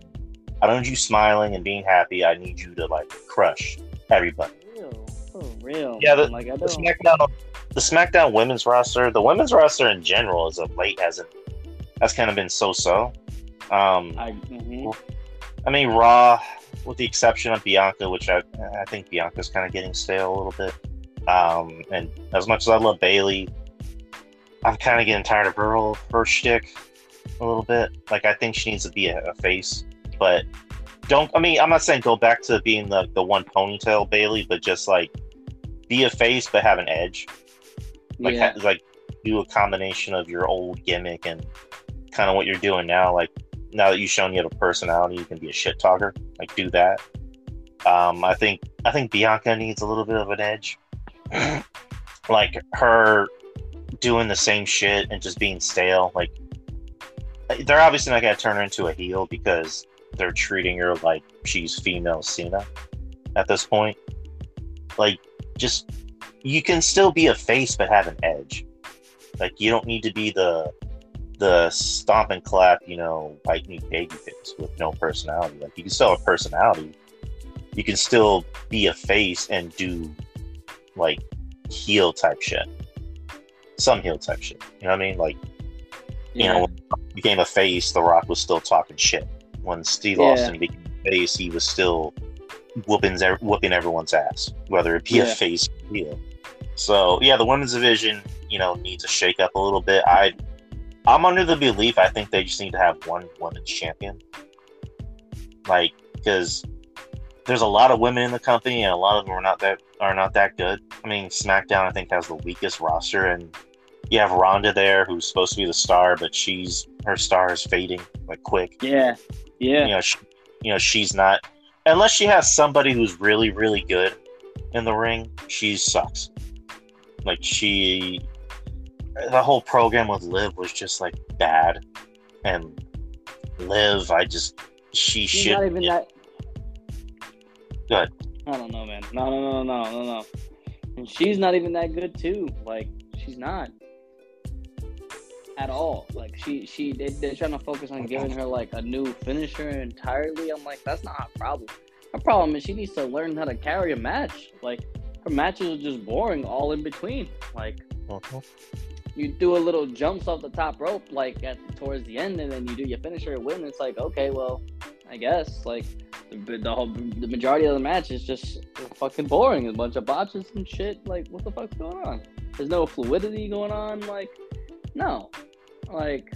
I don't need you smiling and being happy. I need you to like crush everybody. For real. Yeah, man. like The. SmackDown the SmackDown women's roster, the women's roster in general as of late hasn't has kind of been so so. Um I, mhm. I mean, Raw, with the exception of Bianca, which I I think Bianca's kind of getting stale a little bit. Um, and as much as I love Bayley, I'm kind of getting tired of her whole her shtick a little bit. Like I think she needs to be a, a face, but don't. I mean, I'm not saying go back to being the the one ponytail Bayley, but just like be a face but have an edge. Like yeah, ha- like do a combination of your old gimmick and kind of what you're doing now. Like now that you've shown you have a personality, you can be a shit talker. Like do that. Um, I think I think Bianca needs a little bit of an edge. like her doing the same shit and just being stale. Like they're obviously not gonna turn her into a heel because they're treating her like she's female Cena at this point. Like just you can still be a face but have an edge. Like you don't need to be the the stomp and clap, you know, white meat baby face with no personality. Like you can still have personality. You can still be a face and do like heel type shit. Some heel type shit. You know what I mean? Like you yeah. know, became a face, The Rock was still talking shit. When Steve Yeah. Austin became a face, he was still whooping whooping everyone's ass, whether it be Yeah. a face or heel. So yeah, the women's division, you know, needs a shake up a little bit. I I'm under the belief I think they just need to have one women's champion. Like, because there's a lot of women in the company and a lot of them are not that are not that good. I mean, SmackDown I think has the weakest roster and you have Ronda there who's supposed to be the star, but she's her star is fading like quick yeah, yeah, you know, she, you know, she's not unless she has somebody who's really, really good in the ring. She sucks. Like she, the whole program with Liv was just like bad, and Liv, I just she She's should. not even that. Good. I don't know, man. No, no, no, no, no, no. And she's not even that good too. Like she's not at all. Like she, she, they, they're trying to focus on giving her like a new finisher entirely. I'm like, that's not her problem. Her problem is she needs to learn how to carry a match. Like her matches are just boring all in between. Like Mhm. you do a little jumps off the top rope like at towards the end, and then you do your finisher and win. It's like okay, well, I guess like the, the whole the majority of the match is just fucking boring. A bunch of botches and shit. Like what the fuck's going on? There's no fluidity going on. Like no, like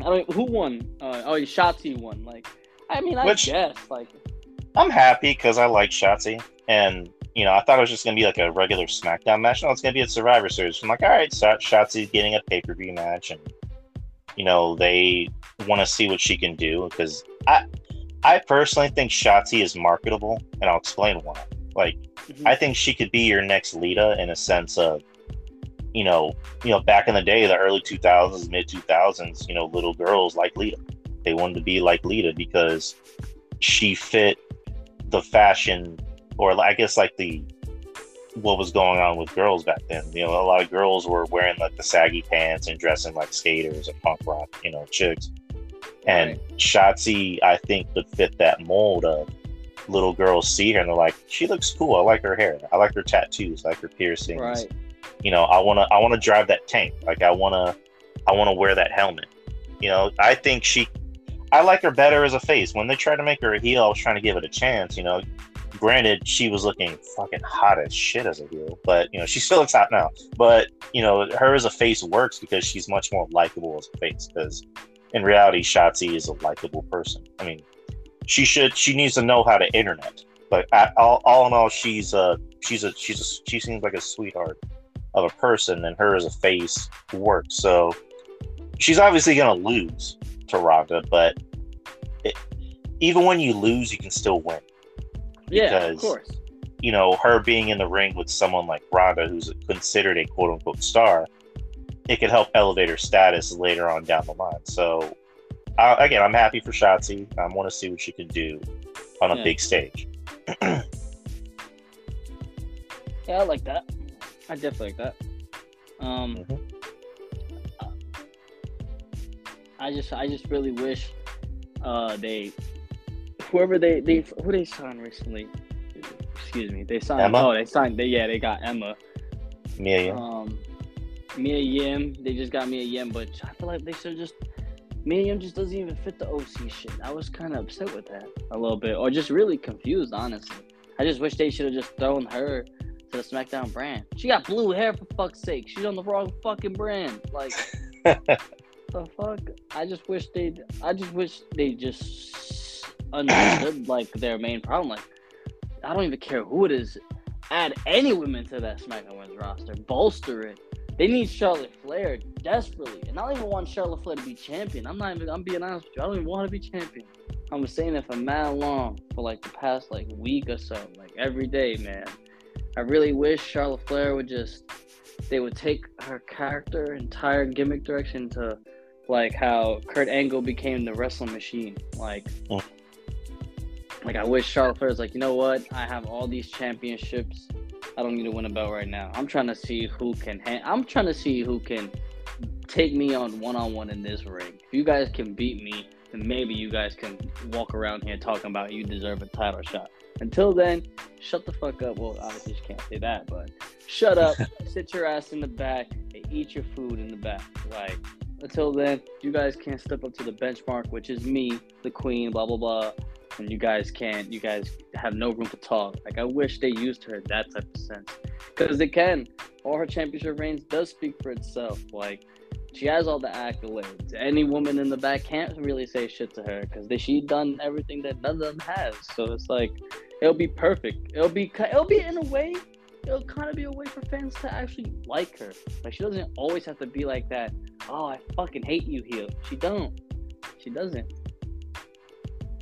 I don't. Who won? Uh, oh, Shotzi won. Like I mean, I Which- guess like I'm happy because I like Shotzi, and you know, I thought it was just gonna be like a regular SmackDown match. No, it's gonna be a Survivor Series. I'm like, all right, so Shotzi's getting a pay per view match, and you know, they want to see what she can do because I, I personally think Shotzi is marketable, and I'll explain why. Like, Mhm. I think she could be your next Lita in a sense of, you know, you know, back in the day, the early two thousands, mid two thousands, you know, little girls like Lita. They wanted to be like Lita because she fit the fashion, or I guess like the what was going on with girls back then. You know, a lot of girls were wearing like the saggy pants and dressing like skaters or punk rock, you know, chicks. And Shotzi, I think, would fit that mold of little girls see her and they're like, she looks cool. I like her hair. I like her tattoos. I like her piercings. Right. You know, I wanna I wanna drive that tank. Like I wanna I wanna wear that helmet. You know, I think she I like her better as a face. When they tried to make her a heel, I was trying to give it a chance, you know. Granted, she was looking fucking hot as shit as a heel, but you know, she still looks hot now. But you know, her as a face works because she's much more likable as a face. Because in reality, Shotzi is a likable person. I mean, she should she needs to know how to internet. But at, all, all in all, she's a she's a she's a she seems like a sweetheart of a person, and her as a face works. So she's obviously gonna lose to Ronda, but it, even when you lose, you can still win. Yeah, of course. You know, her being in the ring with someone like Ronda, who's considered a quote unquote star, it could help elevate her status later on down the line. So, uh, again, I'm happy for Shotzi. I want to see what she can do on a Yeah. big stage. Yeah, I like that. I definitely like that. Um, Mhm. I just, I just really wish, uh, they, whoever they, they, who they signed recently. Excuse me, they signed. Emma? Oh, they signed. They, yeah, they got Emma. Mia, Yim. Um, Mia Yim. They just got Mia Yim, but I feel like they should just. Mia Yim just doesn't even fit the OC shit. I was kind of upset with that a little bit, or just really confused, honestly. I just wish they should have just thrown her to the SmackDown brand. She got blue hair for fuck's sake. She's on the wrong fucking brand. Like the fuck. I just wish they. I just wish they just understood like their main problem. Like I don't even care who it is. Add any women to that SmackDown Women's roster. Bolster it. They need Charlotte Flair desperately, and I don't even want Charlotte Flair to be champion. I'm not even. I'm being honest with you. I don't even want to be champion. I was saying it for mad long for like the past like week or so, like every day, man. I really wish Charlotte Flair would just they would take her character entire gimmick direction to like how Kurt Angle became the wrestling machine. Like Mm. like I wish Charlotte Flair's like, you know what? I have all these championships. I don't need to win a belt right now. I'm trying to see who can ha- I'm trying to see who can take me on one on one in this ring. If you guys can beat me, then maybe you guys can walk around here talking about you deserve a title shot. Until then, shut the fuck up. Well, obviously you can't say that, but shut up, sit your ass in the back, and eat your food in the back. Like until then, you guys can't step up to the benchmark, which is me, the queen, blah blah blah. And you guys can't. You guys have no room to talk. Like I wish they used her in that type of sense, because they can. All her championship reigns does speak for itself. Like she has all the accolades. Any woman in the back can't really say shit to her because she done everything that none of them has. So it's like it'll be perfect. It'll be it'll be in a way. It'll kind of be a way for fans to actually like her. Like she doesn't always have to be like that. Oh, I fucking hate you, heel. She don't. She doesn't.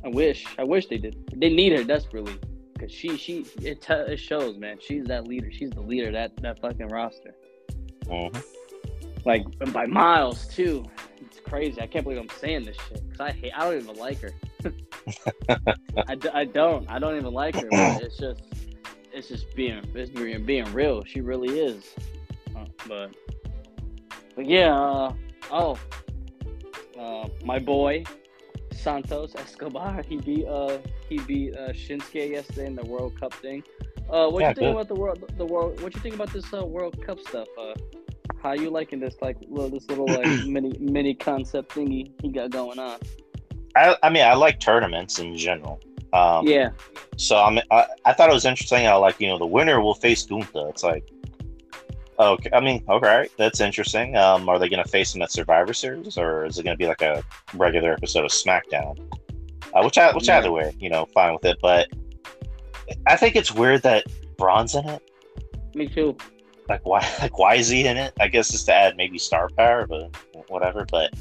I wish. I wish they did. They need her desperately because she she it, te- it shows, man. She's that leader. She's the leader that that fucking roster Mhm. Like by miles too. It's crazy. I can't believe I'm saying this shit because I hate. I don't even like her. I, d- I don't. I don't even like her. But it's just it's just being it's being being real. She really is. Uh, but but yeah. Uh, oh, uh, my boy Santos Escobar. He beat uh he beat uh, Shinsuke yesterday in the World Cup thing. Uh, what Yeah, you think good. about the world? The world. What you think about this uh, World Cup stuff? Uh, how you liking this like little this little like mini mini concept thingy he got going on? I, I mean, I like tournaments in general. Um, yeah, So I'm, I, I thought it was interesting how like you know the winner will face Gunther. It's like, okay, I mean, okay, that's interesting. Um, are they going to face him at Survivor Series, or is it going to be like a regular episode of SmackDown? Uh, which, I, which Yeah. either way, you know, fine with it. But I think it's weird that Braun's in it. me too. Like why, like why is he in it? I guess just to add maybe star power, but whatever. But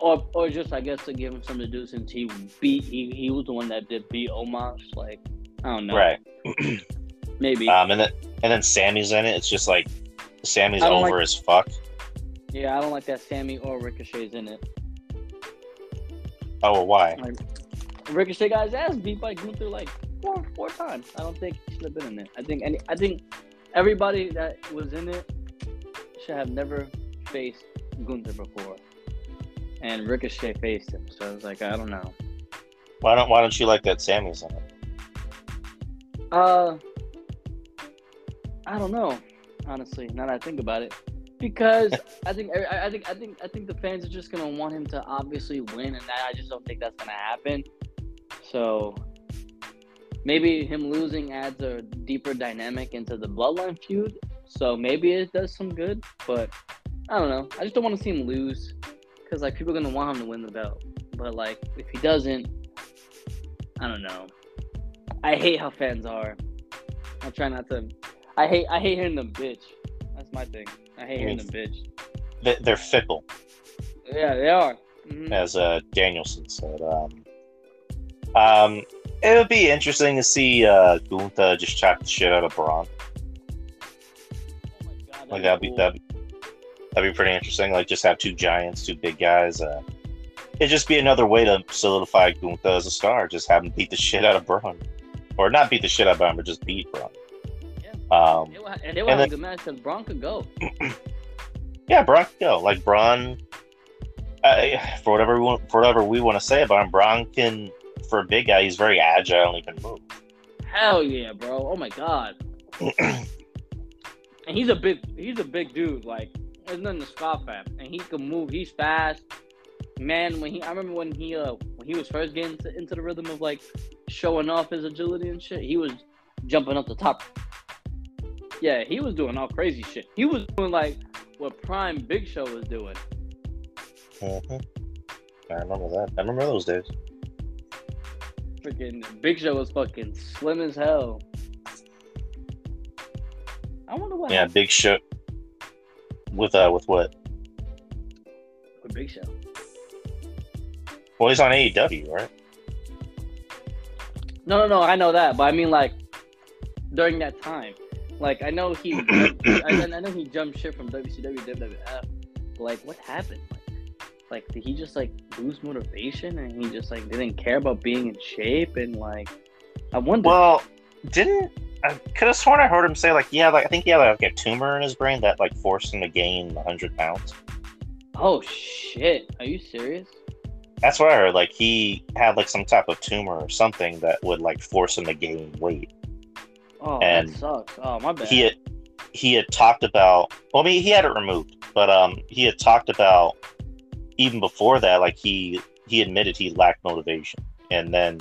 Or or just I guess to give him something to do since he beat he, he was the one that did beat Omos. Like I don't know. right, Maybe. Um, and then and then Sammy's in it. It's just like Sammy's over like- as fuck. yeah, I don't like that Sammy or Ricochet's in it. Oh, well, why? Like, Ricochet got his ass beat by Gunther like four four times. I don't think he should have been in it. I think any I think everybody that was in it should have never faced Gunther before. And Ricochet faced him. So it's like I don't know. Why don't Why don't you like that Sammy's in it? Uh I don't know, honestly, now that I think about it. Because I think I I think I think I think the fans are just gonna want him to obviously win and I just don't think that's gonna happen. So maybe him losing adds a deeper dynamic into the bloodline feud. So maybe it does some good, but I don't know. I just don't want to see him lose because like people are gonna want him to win the belt. But like if he doesn't, I don't know. I hate how fans are. I try not to. I hate. I hate hearing them bitch. That's my thing. I hate hearing them bitch. They- They're fickle, Yeah, they are. Mhm. as uh, Danielson said. Um, um, it would be interesting to see uh, Gunther just chop the shit out of Braun. Oh my God, Like that'd be be cool. that'd, that'd be pretty interesting. Like just have two giants, two big guys. Uh, it'd just be another way to solidify Gunther as a star. Just have him beat the shit out of Braun, or not beat the shit out of Braun, but just beat Braun. Um, They will and they will and have a then- good match because Braun could go. yeah, Braun can go. Like Braun, uh, for whatever we want, for whatever we want to say about him, Braun can. For a big guy, he's very agile and he can move. Hell yeah, bro! Oh my god. and he's a big. He's a big dude. Like there's nothing to scoff at. And he can move. He's fast. Man, when he, I remember when he, uh, when he was first getting into, into the rhythm of like showing off his agility and shit. He was jumping up the top. Yeah, he was doing all crazy shit. He was doing like what Prime Big Show was doing. Mhm. I remember that. I remember those days. Freaking Big Show was fucking slim as hell. I wonder what Yeah, happened big show. With uh, with what? with Big Show. Well, he's on AEW, right? No, no, no. I know that, but I mean like during that time, like I know he, I, I know he jumped shit from WCW, WWF. But like, what happened? Like, did he just like lose motivation and he just like didn't care about being in shape and like, I wonder. Well, didn't I could have sworn I heard him say like, yeah, like I think he had like a tumor in his brain that like forced him to gain hundred pounds. oh shit, are you serious? That's what I heard. Like he had like some type of tumor or something that would like force him to gain weight. Oh, And that sucks. Oh my bad. He had he had talked about. Well, I mean, he had it removed, but um, he had talked about even before that. Like he he admitted he lacked motivation, and then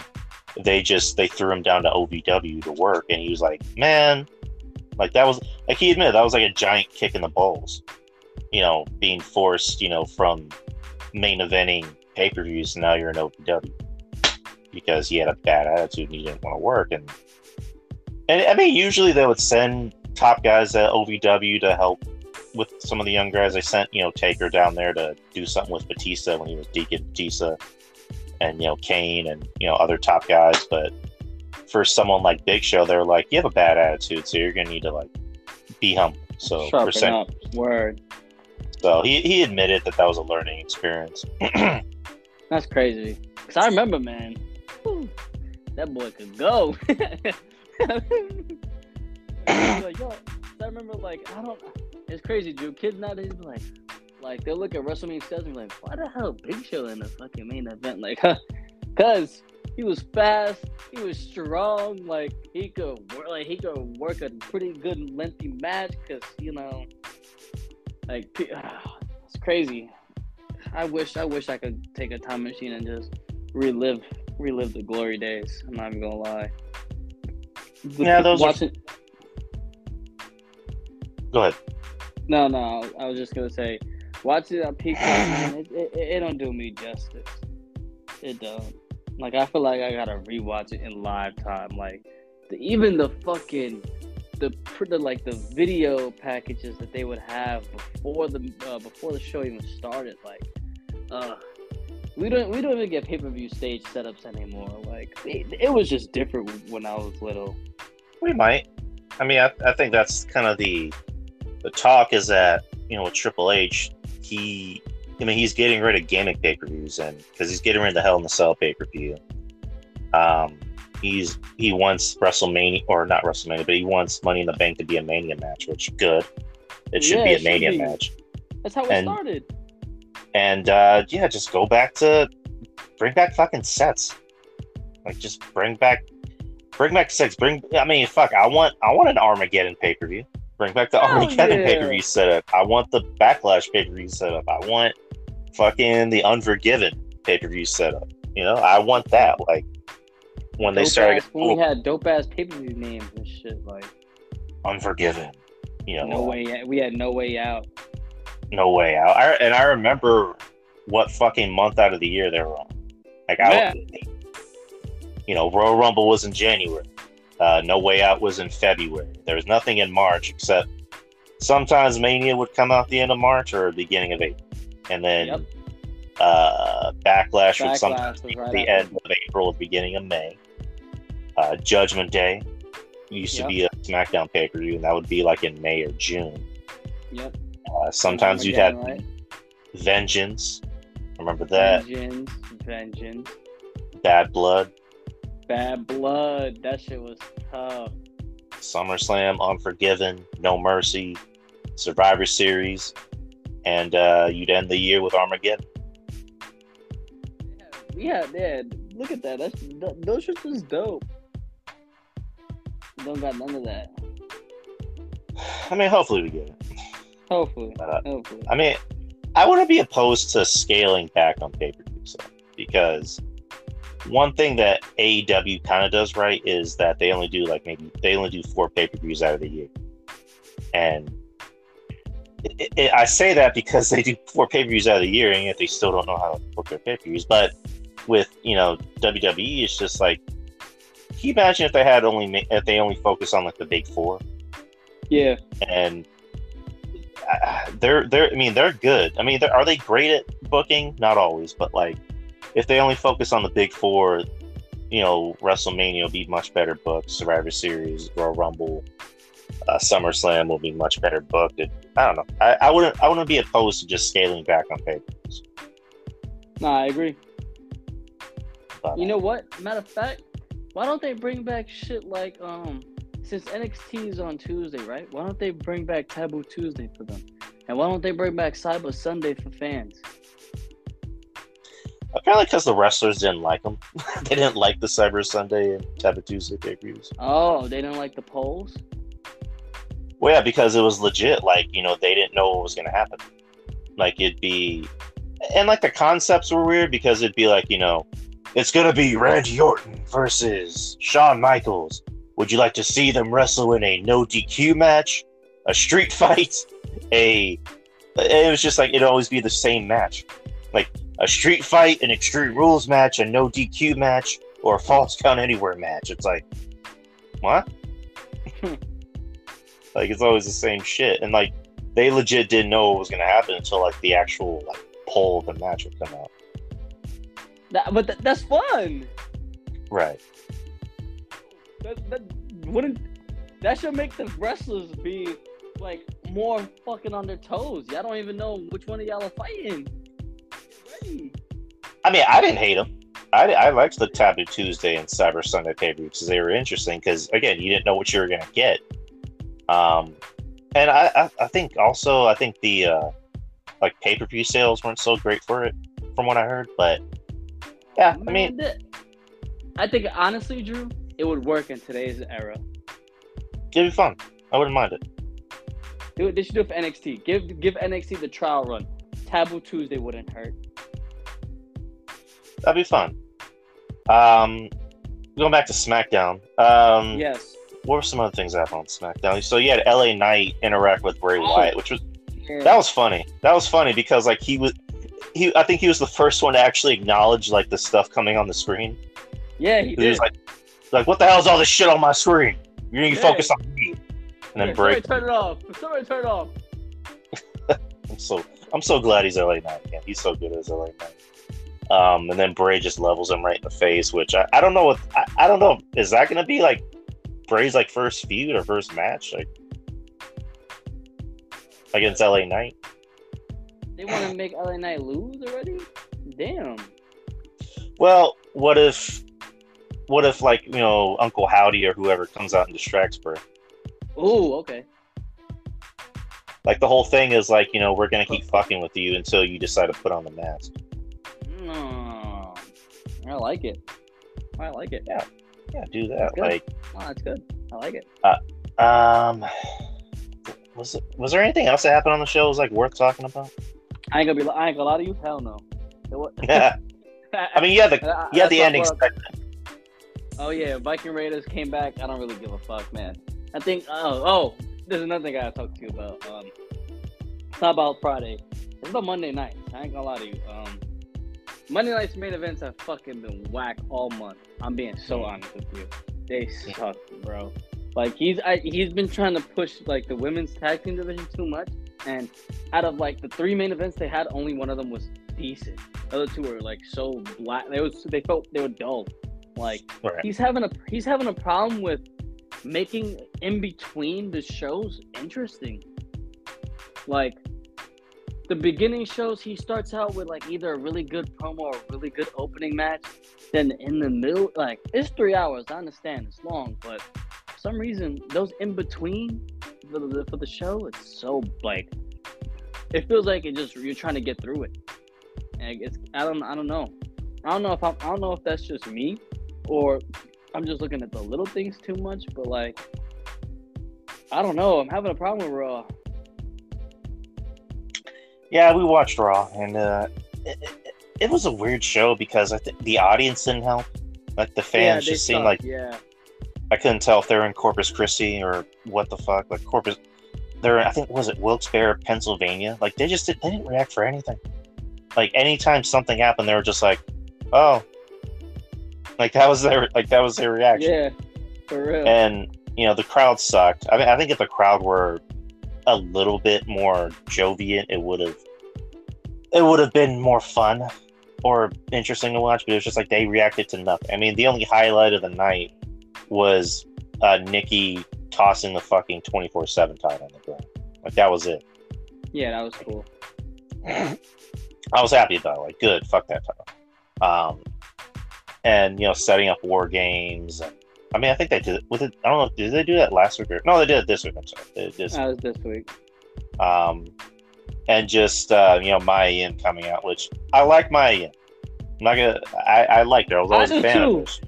they just they threw him down to OVW to work, and he was like, man, like that was like he admitted that was like a giant kick in the balls. You know, being forced, you know, from main eventing pay per views, now you're in OVW because he had a bad attitude and he didn't want to work. And and I mean, usually they would send top guys at OVW to help with some of the young guys. I sent you know Taker down there to do something with Batista when he was Deacon Batista, and you know Kane and you know other top guys. But for someone like Big Show, they're like, you have a bad attitude, so you're gonna need to like be humble. So Sharpen percent- up. Word. so he, he admitted that that was a learning experience. That's crazy. Cause I remember, man, whew, that boy could go. like, yo, I remember, like, I don't. It's crazy, dude. Kids nowadays be like, like they'll look at WrestleMania 7 and be like, why the hell Big Show in the fucking main event? Like, huh? cause he was fast, he was strong, like he could work, like he could work a pretty good lengthy match. Cause you know, like it's crazy. I wish I wish I could take a time machine and just relive relive the glory days. I'm not even gonna lie. The Yeah, those are- Go ahead. No, no, I was just gonna say, watch it on Peacock, man, it, it, it don't do me justice. It don't. Like I feel like I gotta rewatch it in live time. Like the, even the fucking the, the like the video packages that they would have before the uh, before the show even started. Like, uh, we don't we don't even get pay per view stage setups anymore. Like it, it was just different when I was little. We might. I mean, I, I think that's kind of the the talk is that you know with Triple H, he, I mean, he's getting rid of gimmick pay per views and because he's getting rid of the Hell in the Cell pay per view. Um, he's he wants WrestleMania or not WrestleMania, but he wants Money in the Bank to be a Mania match, which good. It should Yeah, be a Mania be. match, That's how it And- started. and uh, yeah, just go back to bring back fucking sets. Like just bring back, bring back six. Bring. I mean, fuck. I want. I want an Armageddon pay per view. Bring back the Hell Armageddon oh, yeah. pay per view setup. I want the Backlash pay per view setup. I want fucking the Unforgiven pay per view setup. You know, I want that. Like when they Dope started ass- when we had dope ass pay per view names and shit like Unforgiven. You know, no way we had no way out. no way out. I, and I remember what fucking month out of the year they were on. Like Yeah. I, you know, Royal Rumble was in January. Uh, no Way Out was in February. There was nothing in March except sometimes Mania would come out the end of March or beginning of April, and then Yep. uh, Backlash, would Backlash sometimes be right the end of April or beginning of May. Uh, Judgment Day used Yep. to be a SmackDown pay per view, and that would be like in May or June. Yep. Uh, sometimes you'd have right? Vengeance. Remember that? Vengeance, vengeance, Bad Blood, bad blood. That shit was tough. SummerSlam, Unforgiven, No Mercy, Survivor Series, and uh, you'd end the year with Armageddon. Yeah, yeah. Look at that. That's those shits was dope. Don't got none of that. I mean, hopefully we get it. Hopefully, Uh, hopefully. I mean, I wouldn't be opposed to scaling back on pay per views because one thing that AEW kind of does right is that they only do like maybe they only do four pay per views out of the year, and it, it, I say that because they do four pay per views out of the year, and yet they still don't know how to book their pay per views. But with you know WWE, it's just like, can you imagine if they had only if they only focus on like the big four? Yeah, and uh, they're they're I mean they're good. I mean, are they great at booking? Not always, but like if they only focus on the big four, you know, WrestleMania will be much better booked. Survivor Series, Royal Rumble, uh, SummerSlam will be much better booked. It, I don't know. I, I wouldn't I wouldn't be opposed to just scaling back on pay nah, I agree. But, You know what? Matter of fact, why don't they bring back shit like um since NXT is on Tuesday, right? Why don't they bring back Taboo Tuesday for them? And why don't they bring back Cyber Sunday for fans? Apparently because the wrestlers didn't like them. they didn't like the Cyber Sunday and Taboo Tuesday pay per views. Oh, they didn't like the polls? Well, yeah, because it was legit. Like, you know, they didn't know what was going to happen. Like, it'd be. And, like, the concepts were weird because it'd be like, you know, it's going to be Randy Orton versus Shawn Michaels. Would you like to see them wrestle in a no DQ match, a street fight, a. It was just like, it'd always be the same match. Like, a street fight, an extreme rules match, a no DQ match, or a false count anywhere match. It's like, what? Like it's always the same shit, and like they legit didn't know what was gonna happen until like the actual like poll of the match would come out. That, but th- that's fun. Right. That, that wouldn't that should make the wrestlers be like more fucking on their toes. Y'all don't even know which one of y'all are fighting. I mean, I didn't hate them. I, I liked the Taboo Tuesday and Cyber Sunday pay per because they were interesting. Because again, you didn't know what you were gonna get. Um, and I, I, I think also I think the uh, like pay per view sales weren't so great for it, from what I heard. But yeah, I mean, I think honestly, Drew, it would work in today's era. it'd be fun. I wouldn't mind it. Do it. They should do it for NXT. Give give NXT the trial run. Taboo Tuesday wouldn't hurt. That'd be fun. Um, going back to SmackDown. Um, Yes. what were some other things that happened on SmackDown? So you had LA Knight interact with Bray Oh. Wyatt, which was Yeah. that was funny. That was funny because like he was he I think he was the first one to actually acknowledge like the stuff coming on the screen. yeah, he He did. was like like what the hell's all this shit on my screen? You need to Yeah. focus on me. And then Yeah, Bray Somebody turn it off. Somebody turn it off. I'm so I'm so glad he's LA Knight again. He's so good as LA Knight. Um, and then Bray just levels him right in the face, which I, I don't know what I, I don't know. Is that gonna be like Bray's like first feud or first match, like against LA Knight. They want to make LA Knight lose already? Damn. Well, what if, what if like you know Uncle Howdy or whoever comes out and distracts Bray? Oh, okay. Like the whole thing is like you know we're gonna keep fucking with you until you decide to put on the mask. No. I like it. I like it. Yeah. Yeah, do that. That's. Like, Oh, that's good. I like it. um, was it, was there anything else that happened on the show that was like worth talking about? I ain't gonna be. I ain't gonna lie to you. Hell no. Yeah, I mean, yeah, the yeah the ending segment. Oh yeah, Viking Raiders came back. I don't really give a fuck, man. I think. Oh, oh, there's another thing I gotta talk to you about. Um, it's not about Friday. It's about Monday nights. I ain't gonna lie to you. Um, Monday night's main events have fucking been whack all month. I'm being so honest with you. They suck, bro. Like he's I, he's been trying to push like the women's tag team division too much, and out of like the three main events they had, only one of them was decent. The other two were like so black. They was they felt they were dull. Like Right. he's having a he's having a problem with making in between the shows interesting. Like the beginning shows, he starts out with like either a really good promo or a really good opening match. Then in the middle, like it's three hours. I understand it's long, but for some reason those in between for the, for the show, it's so like it feels like it just you're trying to get through it. And it's I don't I don't know. I don't know if I'm, I don't know if that's just me or I'm just looking at the little things too much. But like I don't know. I'm having a problem with Raw. Yeah, we watched Raw, and uh, it, it, it was a weird show because I think the audience didn't help. Like the fans they just seemed like yeah. I couldn't tell if they're in Corpus Christi or what the fuck. Like Corpus, they're I think was it Wilkes-Barre, Pennsylvania. Like they just did, they didn't react for anything. Like anytime something happened, they were just like, "Oh," like that was their like that was their reaction. Yeah, for real. And you know the crowd sucked. I mean, I think if the crowd were a little bit more joviant, it would have it would have been more fun or interesting to watch. But it was just like they reacted to nothing. I mean, the only highlight of the night was uh, Nikki tossing the fucking twenty four seven title on the ground. Like that was it. yeah, that was cool. I was happy about it. Like, good, fuck that title. Um, and you know, setting up war games. And, I mean, I think they did. Was it? I don't know. Did they do that last week or no? They did it this week. I'm sorry. They did this. Was this week. Um, and just uh, you know, Maya Yim coming out, which I like Yim. I'm not gonna. I, I liked her. I was always a fan too. of hers.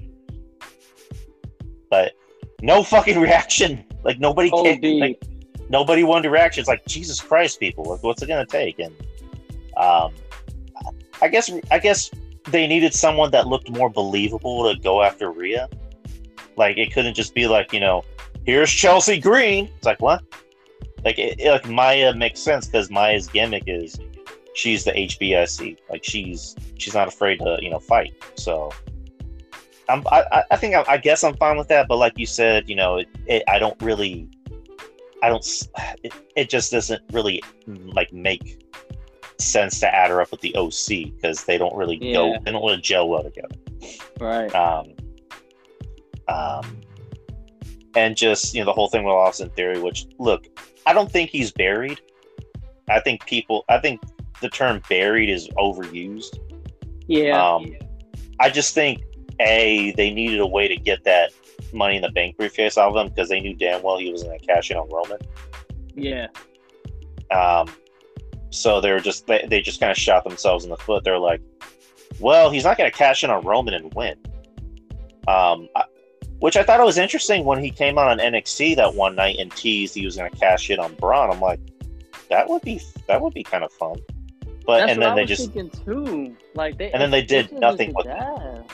But no fucking reaction. Like nobody Oh, can. Like, nobody wanted to react. It's like Jesus Christ, people. Like, what's it gonna take? And um, I guess I guess they needed someone that looked more believable to go after Rhea. Like it couldn't just be like you know, here's Chelsea Green. It's like what? Like it, it- like Maya makes sense because Maya's gimmick is she's the HBSC. Like she's she's not afraid to you know fight. So. I'm, I, I- think I, I guess I'm fine with that, but like you said, you know, it, it, I don't really, I don't, it, it just doesn't really like make sense to add her up with the OC because they don't really go, they don't really gel well together. Right. Um, um, and just you know the whole thing with Austin Theory, which look, I don't think he's buried. I think people, I think the term buried is overused. Yeah. Um, I just think a they needed a way to get that money in the bank briefcase out of him because they knew damn well he was going to cash in on Roman. yeah. Um, so they were just they, they just kind of shot themselves in the foot. They're like, well, he's not going to cash in on Roman and win. Um, I- which I thought it was interesting when he came on NXT that one night and teased he was going to cash in on Braun. I'm like, that would be that would be kind of fun. But That's and then they just too. Like they And then they did nothing with that.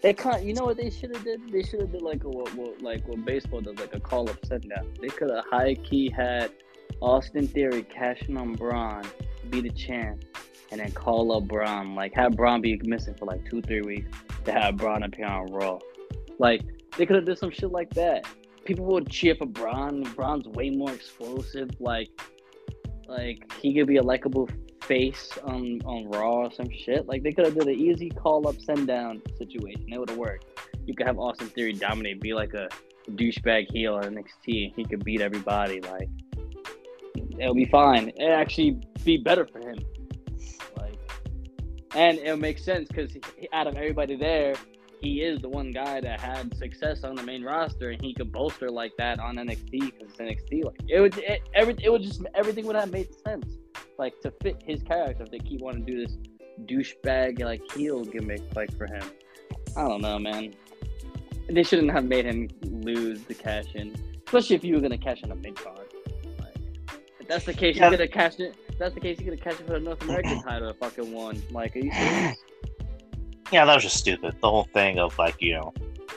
They can't. You know what they should have did? They should have did like a, what, what like what baseball does, like a call up send down. They could have high key had Austin Theory cashing on Braun, be the champ, and then call up Braun. Like have Braun be missing for like two three weeks to have Braun appear on Raw. Like they could have did some shit like that. People would cheer for Braun. Braun's way more explosive. Like like he could be a likable face on on Raw or some shit. Like they could have did an easy call up send down situation. It would have worked. you could have Austin Theory dominate, be like a douchebag heel on NXT. He could beat everybody. Like it'll be fine. It actually be better for him. Like, and it'll make sense because out of everybody there, he is the one guy that had success on the main roster, and he could bolster like that on NXT because it's NXT. Like it would, it, every, it would just everything would have made sense, like to fit his character. If they keep wanting to do this douchebag like heel gimmick, like for him, I don't know, man. They shouldn't have made him lose the cash in, especially if you were gonna cash in a big card. If that's the case, Yeah. you're gonna cash it. That's the case, you're gonna cash it for the North American title. Fucking one. Like, are you serious? Yeah, that was just stupid. The whole thing of like, you know,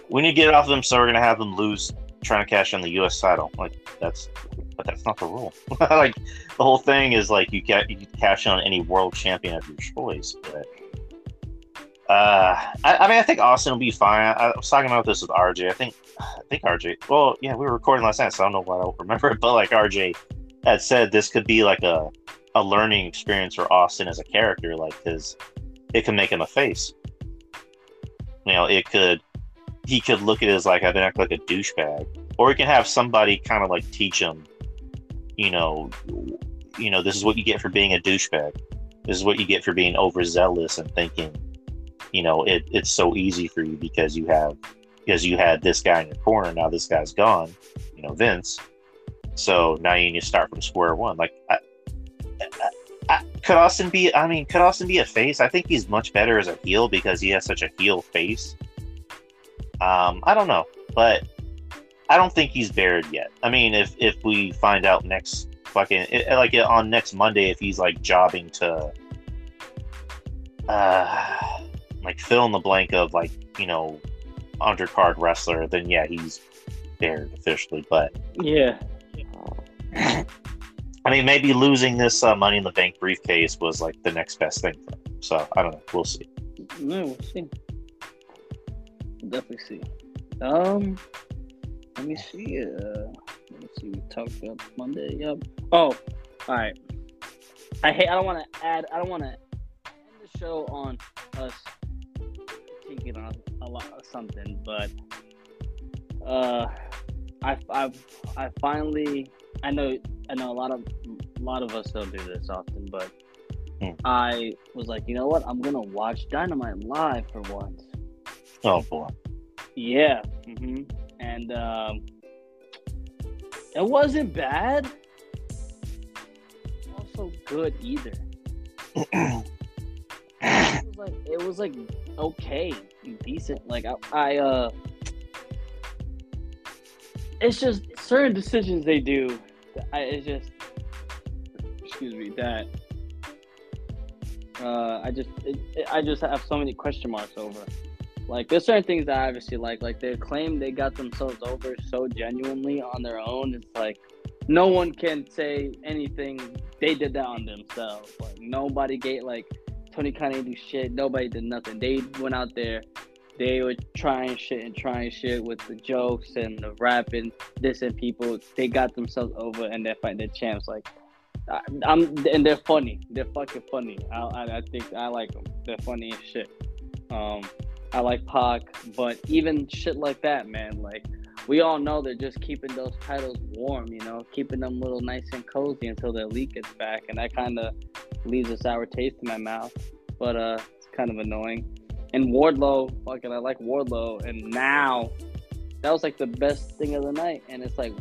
we need to get off them, so we're gonna have them lose trying to cash in the U.S. title. Like that's, but that's not the rule. like the whole thing is like you get you can cash in on any world champion of your choice. But uh, I, I mean, I think Austin will be fine. I, I was talking about this with RJ. I think, I think RJ. Well, yeah, we were recording last night, so I don't know why I don't remember it. But like RJ had said, this could be like a a learning experience for Austin as a character, like because it can make him a face you know, it could he could look at it as like I've been acting like a douchebag, or he can have somebody kind of like teach him, you know, you know, this is what you get for being a douchebag. This is what you get for being overzealous and thinking, you know, it, it's so easy for you because you have because you had this guy in your corner. Now this guy's gone, you know, Vince. So now you need to start from square one. Like, I, I, I, could Austin be? I mean, could Austin be a face? I think he's much better as a heel because he has such a heel face. Um, I don't know, but I don't think he's buried yet. I mean, if if we find out next fucking it, like on next Monday, if he's like jobbing to, uh, like fill in the blank of like you know, undercard wrestler, then yeah, he's buried officially. But yeah. I mean, maybe losing this uh, Money in the Bank briefcase was like the next best thing. So I don't know. We'll see. No, we'll see. Definitely see. Um, let me see. Uh, let me see. We talked about Monday. Yep. Oh, all right. I hate. I don't want to add. I don't want to end the show on us taking on a lot of something, but uh, I I I finally. I know. I know a lot of a lot of us don't do this often, but Hmm. I was like, you know what? I'm gonna watch Dynamite live for once. Oh boy. Yeah. hmm And um, it wasn't bad. Also good either. It was like it was like okay, decent. Like I, I uh, it's just certain decisions they do. I it's just excuse me that uh, I just it, it, I just have so many question marks over. Like there's certain things that I obviously like. Like they claim they got themselves over so genuinely on their own. It's like no one can say anything. They did that on themselves. Like nobody gave like Tony Khan didn't do shit. Nobody did nothing. They went out there. They were trying shit and trying shit with the jokes and the rapping, dissing people. They got themselves over and they're fighting the champs. Like I, I'm and they're funny. They're fucking funny. I, I, I think I like them. They're funny as shit. Um, I like Pac, but even shit like that, man. Like we all know they're just keeping those titles warm. You know, keeping them little nice and cozy until the elite gets back, and that kind of leaves a sour taste in my mouth. But uh, it's kind of annoying. And Wardlow, fucking, I like Wardlow, and now that was like the best thing of the night. And it's like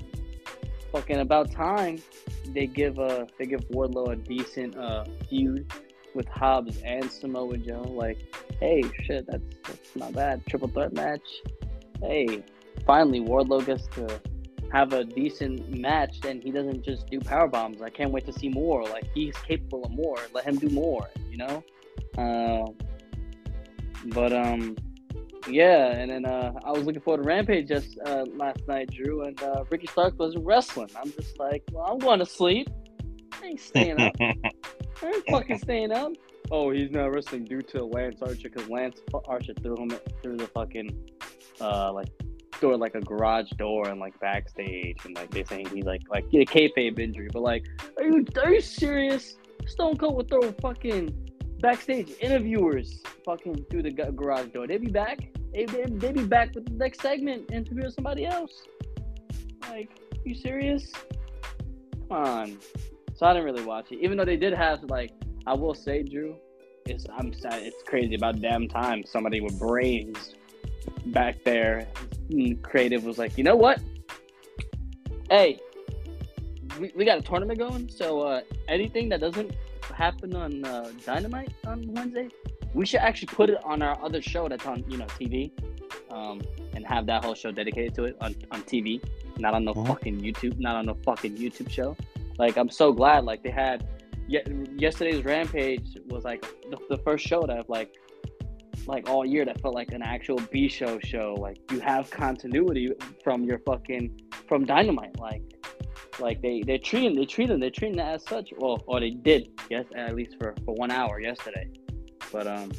fucking about time they give uh they give Wardlow a decent uh feud with Hobbs and Samoa Joe. Like, hey, shit, that's that's not bad. Triple threat match. Hey, finally Wardlow gets to have a decent match, and he doesn't just do power bombs. I can't wait to see more. Like he's capable of more. Let him do more. You know. Um, but um, yeah, and then uh, I was looking forward to Rampage just uh, last night, Drew, and uh, Ricky Starks was wrestling. I'm just like, well, I'm going to sleep. I ain't staying up. I ain't fucking staying up. Oh, he's not wrestling due to Lance Archer because Lance Archer threw him through the fucking uh like door like a garage door and like backstage and like they saying he like like get a kayfabe injury, but like, are you are you serious? Stone Cold would throw a fucking backstage interviewers fucking through the garage door. They'd be back. they, they, they be back with the next segment interviewing somebody else. Like, you serious? Come on. So I didn't really watch it, even though they did have like I will say, Drew, it's I'm sad. It's crazy about damn time somebody with brains back there, creative was like, you know what? Hey, we, we got a tournament going, so uh, anything that doesn't happen on uh, Dynamite on Wednesday, we should actually put it on our other show that's on you know TV, um, and have that whole show dedicated to it on, on TV, not on no Mhm. fucking YouTube, not on the fucking YouTube show. Like I'm so glad like they had. Ye- yesterday's Rampage was like the, the first show that I've like like all year that felt like an actual B show show. Like you have continuity from your fucking from Dynamite. Like like they they treat treating they treat them they treating it as such. Well, or they did yes at least for for one hour yesterday. But um,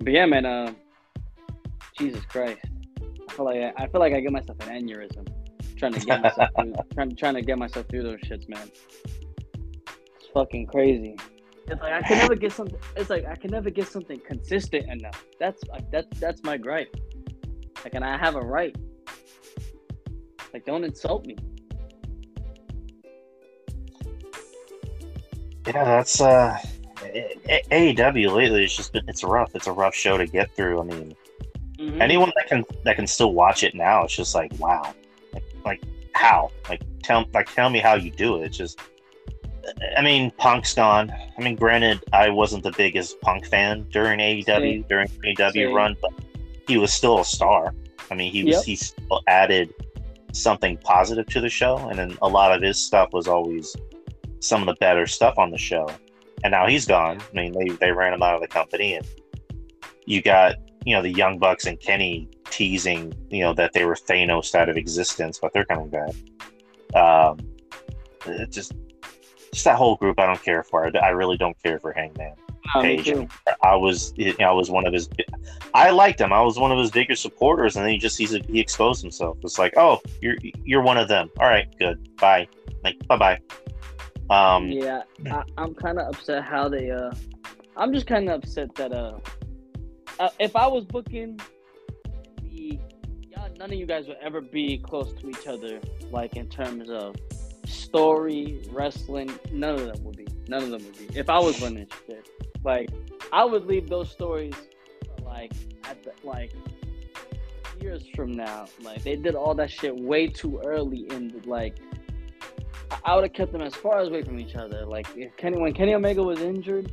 but yeah, man. Uh, Jesus Christ, I feel like I, I feel like I get myself an aneurysm trying to get myself through, trying trying to get myself through those shits, man. It's fucking crazy. It's like I can never get something. It's like I can never get something consistent enough. That's like that's that's my gripe. Like, and I have a right. Like, don't insult me. Yeah, that's uh, AEW lately. It's just been, it's rough. It's a rough show to get through. I mean, Mhm. anyone that can that can still watch it now, it's just like wow, like, like how? Like tell like tell me how you do it. It's just, I mean, Punk's gone. I mean, granted, I wasn't the biggest Punk fan during AEW Same. during AEW Same. run, but he was still a star. I mean, he was Yep. he still added something positive to the show, and then a lot of his stuff was always some of the better stuff on the show. And now he's gone. I mean, they they ran him out of the company, and you got you know the Young Bucks and Kenny teasing you know that they were Thanos out of existence, but they're coming back. Um, just just that whole group, I don't care for. I really don't care for Hangman. Me Page. I was you know, I was one of his. I liked him. I was one of his bigger supporters, and then he just he's, he exposed himself. It's like, oh, you're you're one of them. All right, good. Bye. Like bye bye. Um, Yeah, I, I'm kind of upset how they. Uh, I'm just kind of upset that uh, uh, if I was booking the, yeah, none of you guys would ever be close to each other, like in terms of story, wrestling. None of them would be. None of them would be. If I was running shit, like I would leave those stories, like at the like years from now. Like they did all that shit way too early in the, like I would have kept them as far away from each other. Like if Kenny, when Kenny Omega was injured,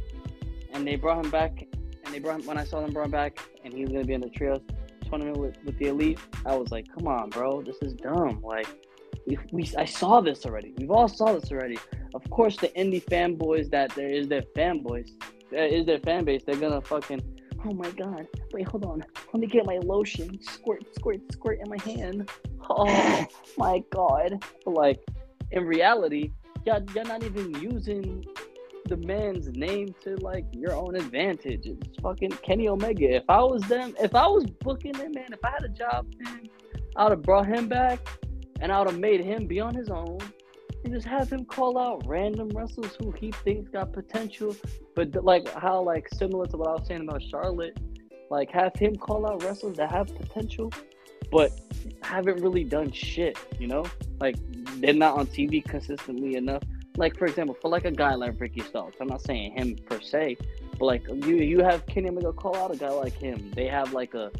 and they brought him back, and they brought him, when I saw them brought him back, and he was gonna be in the trios tournament with, with the elite, I was like, come on, bro, this is dumb. Like we, we I saw this already. We've all saw this already. Of course, the indie fanboys that there is their fanboys, there is their fan base. They're gonna fucking. Oh my god! Wait, hold on. Let me get my lotion. Squirt, squirt, squirt in my hand. Oh my god! Like in reality, y'all, you're not even using the man's name to like your own advantage. It's fucking Kenny Omega. If I was them, if I was booking him, man, if I had a job, man, I would have brought him back and I would have made him be on his own and just have him call out random wrestlers who he thinks got potential. But like how like similar to what I was saying about Charlotte, like have him call out wrestlers that have potential, but haven't really done shit. You know, like they're not on TV consistently enough. Like for example, for like a guy like Ricky Starks, I'm not saying him per se, but like you you have Kenny Omega call out a guy like him. They have like a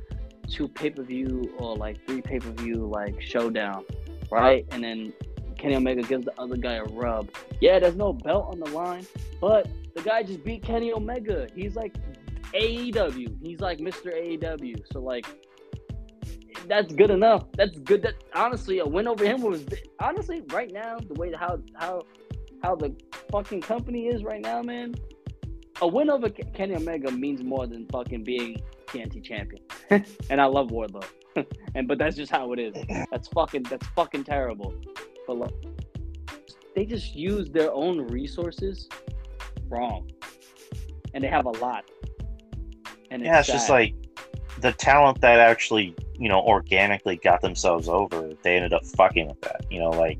two pay per view or like three pay per view like showdown, right? And then Kenny Omega gives the other guy a rub. Yeah, there's no belt on the line, but the guy just beat Kenny Omega. He's like AEW. He's like Mr. AEW. So like that's good enough. That's good. That honestly, a win over him was honestly right now the way how how how the fucking company is right now, man. A win over Ke- Kenny Omega means more than fucking being TNT champion. and I love Wardlow, and but that's just how it is. That's fucking that's fucking terrible. But like, they just use their own resources wrong, and they have a lot. And yeah, it's just like the talent that actually, you know, organically got themselves over. They ended up fucking with that. You know, like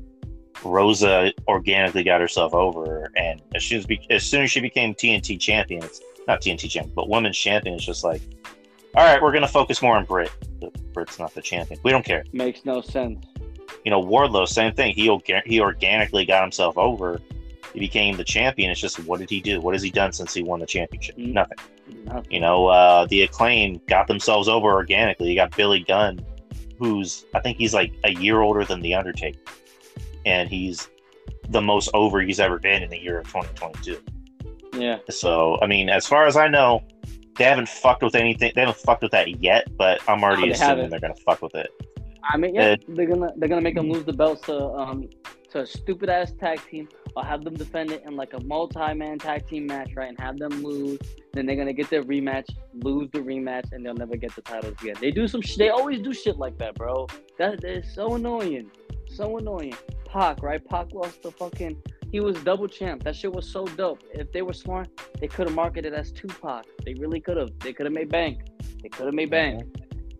Rosa organically got herself over, and as soon as be- as soon as she became TNT champion, it's not TNT champion, but women's champion, it's just like all right, we're gonna focus more on Britt. But Britt's not the champion. We don't care. Makes no sense. You know, Wardlow, same thing. He he organically got himself over. He became the champion. It's just what did he do? What has he done since he won the championship? Mm. Nothing. Nothing. You know, uh, the acclaim got themselves over organically. You got Billy Gunn, who's I think he's like a year older than the Undertaker, and he's the most over he's ever been in the year of 2022. Yeah. So, I mean, as far as I know, they haven't fucked with anything. They haven't fucked with that yet, but I'm already No, they assuming haven't. they're gonna fuck with it. I mean, yeah, Uh, they're gonna they're gonna make them lose the belts to um to a stupid ass tag team, I'll have them defend it in like a multi man tag team match, right? And have them lose. Then they're gonna get their rematch, lose the rematch, and they'll never get the titles again. They do some. Sh- they always do shit like that, bro. That is so annoying, so annoying. Pac, right? Pac lost the fucking. He was double champ. That shit was so dope. If they were smart, they could have marketed as Tupac. They really could have. They could have made bank. They could have made bank.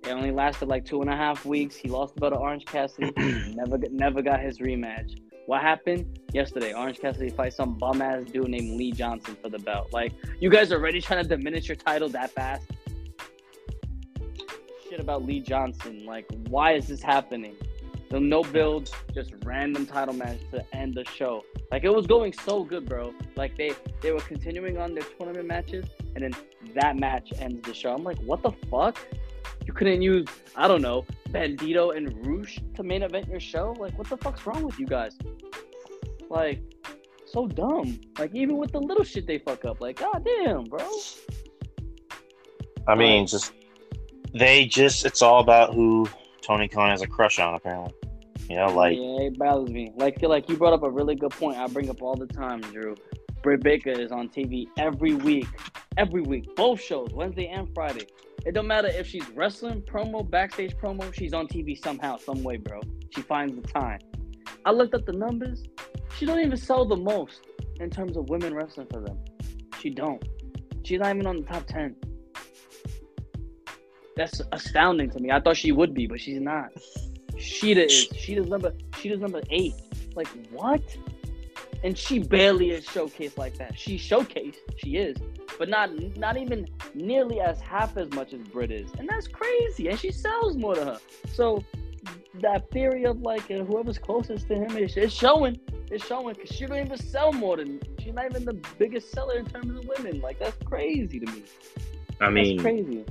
It only lasted like two and a half weeks. He lost the belt to Orange Cassidy. never, got- never got his rematch. What happened yesterday? Orange Cassidy fight some bum ass dude named Lee Johnson for the belt. Like, you guys are already trying to diminish your title that fast. Shit about Lee Johnson. Like, why is this happening? The no build, just random title match to end the show. Like it was going so good, bro. Like they they were continuing on their tournament matches, and then that match ends the show. I'm like, what the fuck? You couldn't use I don't know Bandido and Rush to main event your show? Like, what the fuck's wrong with you guys? Like, so dumb. Like even with the little shit they fuck up. Like, goddamn, bro. I mean, just they just it's all about who Tony Khan has a crush on, apparently. You know, like yeah, it bothers me. Like, feel like you brought up a really good point. I bring up all the time, Drew. Britt Baker is on TV every week, every week, both shows, Wednesday and Friday. It don't matter if she's wrestling, promo, backstage promo. She's on TV somehow, some way, bro. She finds the time. I looked up the numbers. She don't even sell the most in terms of women wrestling for them. She don't. She's not even on the top ten. That's astounding to me. I thought she would be, but she's not. Shida is. Shida's number. Shida's number eight. Like what? And she barely is showcased like that. She showcased. She is, but not not even nearly as half as much as Britt is, and that's crazy. And she sells more to her. So that theory of like uh, whoever's closest to him is it's showing. It's showing because she don't even sell more than. She's not even the biggest seller in terms of women. Like that's crazy to me. I That's mean, crazy.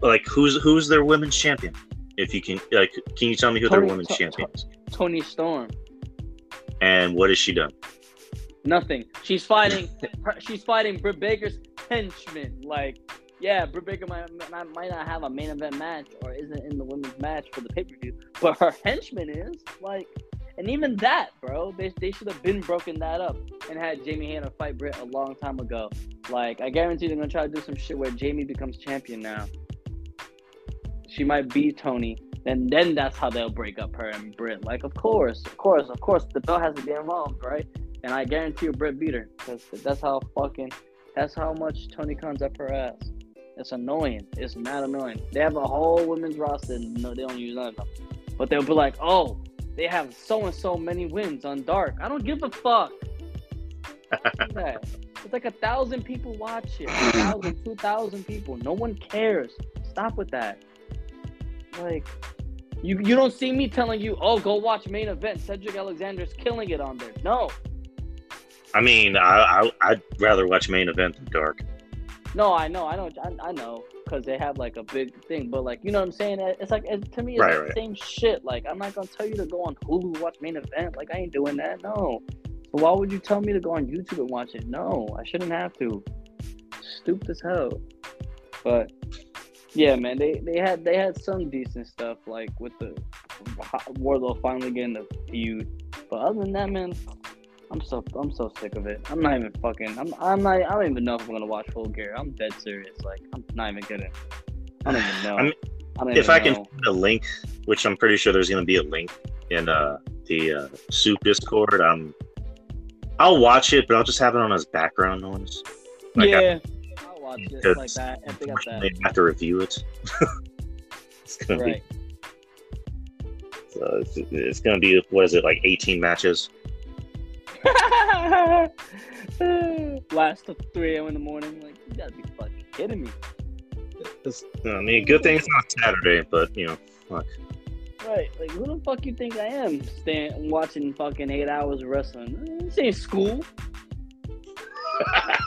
like who's who's their women's champion? If you can, like, can you tell me who their Toni- women's To- champion is? Toni Storm. And what has she done? Nothing. She's fighting. she's fighting Britt Baker's henchman. Like, yeah, Britt Baker might, might not have a main event match or isn't in the women's match for the pay per view, but her henchman is like, and even that, bro, they, they should have been broken that up and had Jamie Hayter fight Britt a long time ago. Like, I guarantee they're gonna try to do some shit where Jamie becomes champion now. She might beat Toni, and then that's how they'll break up her and Britt. Like, of course, of course, of course, the belt has to be involved, right? And I guarantee you, Britt beat her because that's how fucking, that's how much Tony Khan's up her ass. It's annoying. It's mad annoying. They have a whole women's roster. and No, they don't use none of them. But they'll be like, oh, they have so and so many wins on Dark. I don't give a fuck. It's like a thousand people watch it. A thousand, two thousand people. No one cares. Stop with that. Like, you you don't see me telling you, oh, go watch main event. Cedric Alexander's killing it on there. No, I mean, I, I I'd rather watch main event than dark. no, I know, I know, I, I know, because they have like a big thing. But like, you know what I'm saying? It's like it, to me, it's Right, like right. the same shit. Like, I'm not gonna tell you to go on Hulu watch main event. Like, I ain't doing that. No. So why would you tell me to go on YouTube and watch it? No, I shouldn't have to. Stupid as hell. But yeah, man, they, they had they had some decent stuff like with the Wardlow finally getting the feud. But other than that, man, I'm so I'm so sick of it. I'm not even fucking. I'm I'm not. I don't even know if I'm gonna watch Full Gear. I'm dead serious. Like I'm not even kidding. I don't even know. I mean, I don't If I can find a link, which I'm pretty sure there's going to be a link in uh, the uh, Soup Discord, um, I'll watch it, but I'll just have it on as background noise. Like, yeah, I'll Because like that got that. Have to review it. it's gonna Right. be so it's, it's gonna be what is it like 18 matches? Last till 3 a.m. in the morning. Like, you gotta be fucking kidding me. It's, I mean, good thing it's not Saturday, but you know, fuck. Right, like who the fuck you think I am? Staying watching fucking eight hours of wrestling. This ain't school.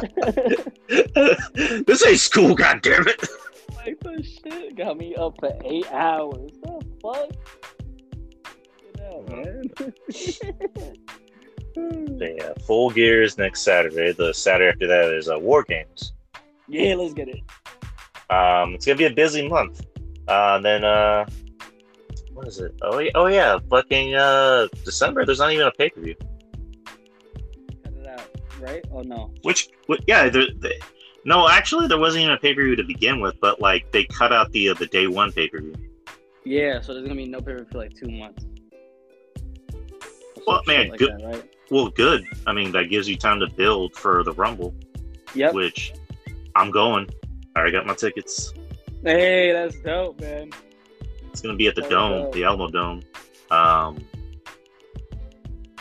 this ain't school, goddammit. like the shit got me up for eight hours. What the fuck? Get out, man. Yeah, full gears next Saturday. The Saturday after that is uh, War Games. yeah, let's get it. Um, it's gonna be a busy month. Uh, then uh, what is it? Oh yeah, oh yeah, fucking uh, December. There's not even a pay per view. Cut it out, right? Oh no. Which, wh- yeah, there, the, no, actually, there wasn't even a pay per view to begin with. But like, they cut out the uh, the day one pay per view. Yeah, so there's gonna be no paper for like two months. Well, man, like good- that, right? Well, good. I mean, that gives you time to build for the Rumble, Yep. which I'm going. I already got my tickets. Hey, that's dope, man. It's gonna be at the Oh, Dome, no. the Alamodome. Um,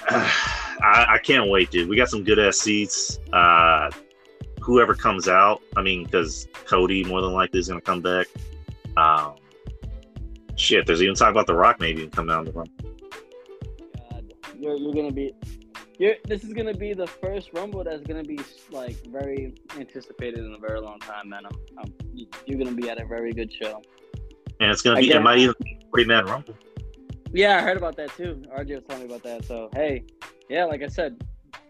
I, I can't wait, dude. We got some good ass seats. Uh, whoever comes out, I mean, because Cody more than likely is gonna come back. Um, shit, there's even talk about The Rock maybe coming out in the Rumble. God, you're you're gonna be. You're, this is gonna be the first Rumble that's gonna be like very anticipated in a very long time, man. I'm, I'm, you're gonna be at a very good show. And it's gonna I be, it get- might even be a 40 man Rumble. Yeah, I heard about that too. RJ was telling me about that. So hey, yeah, like I said,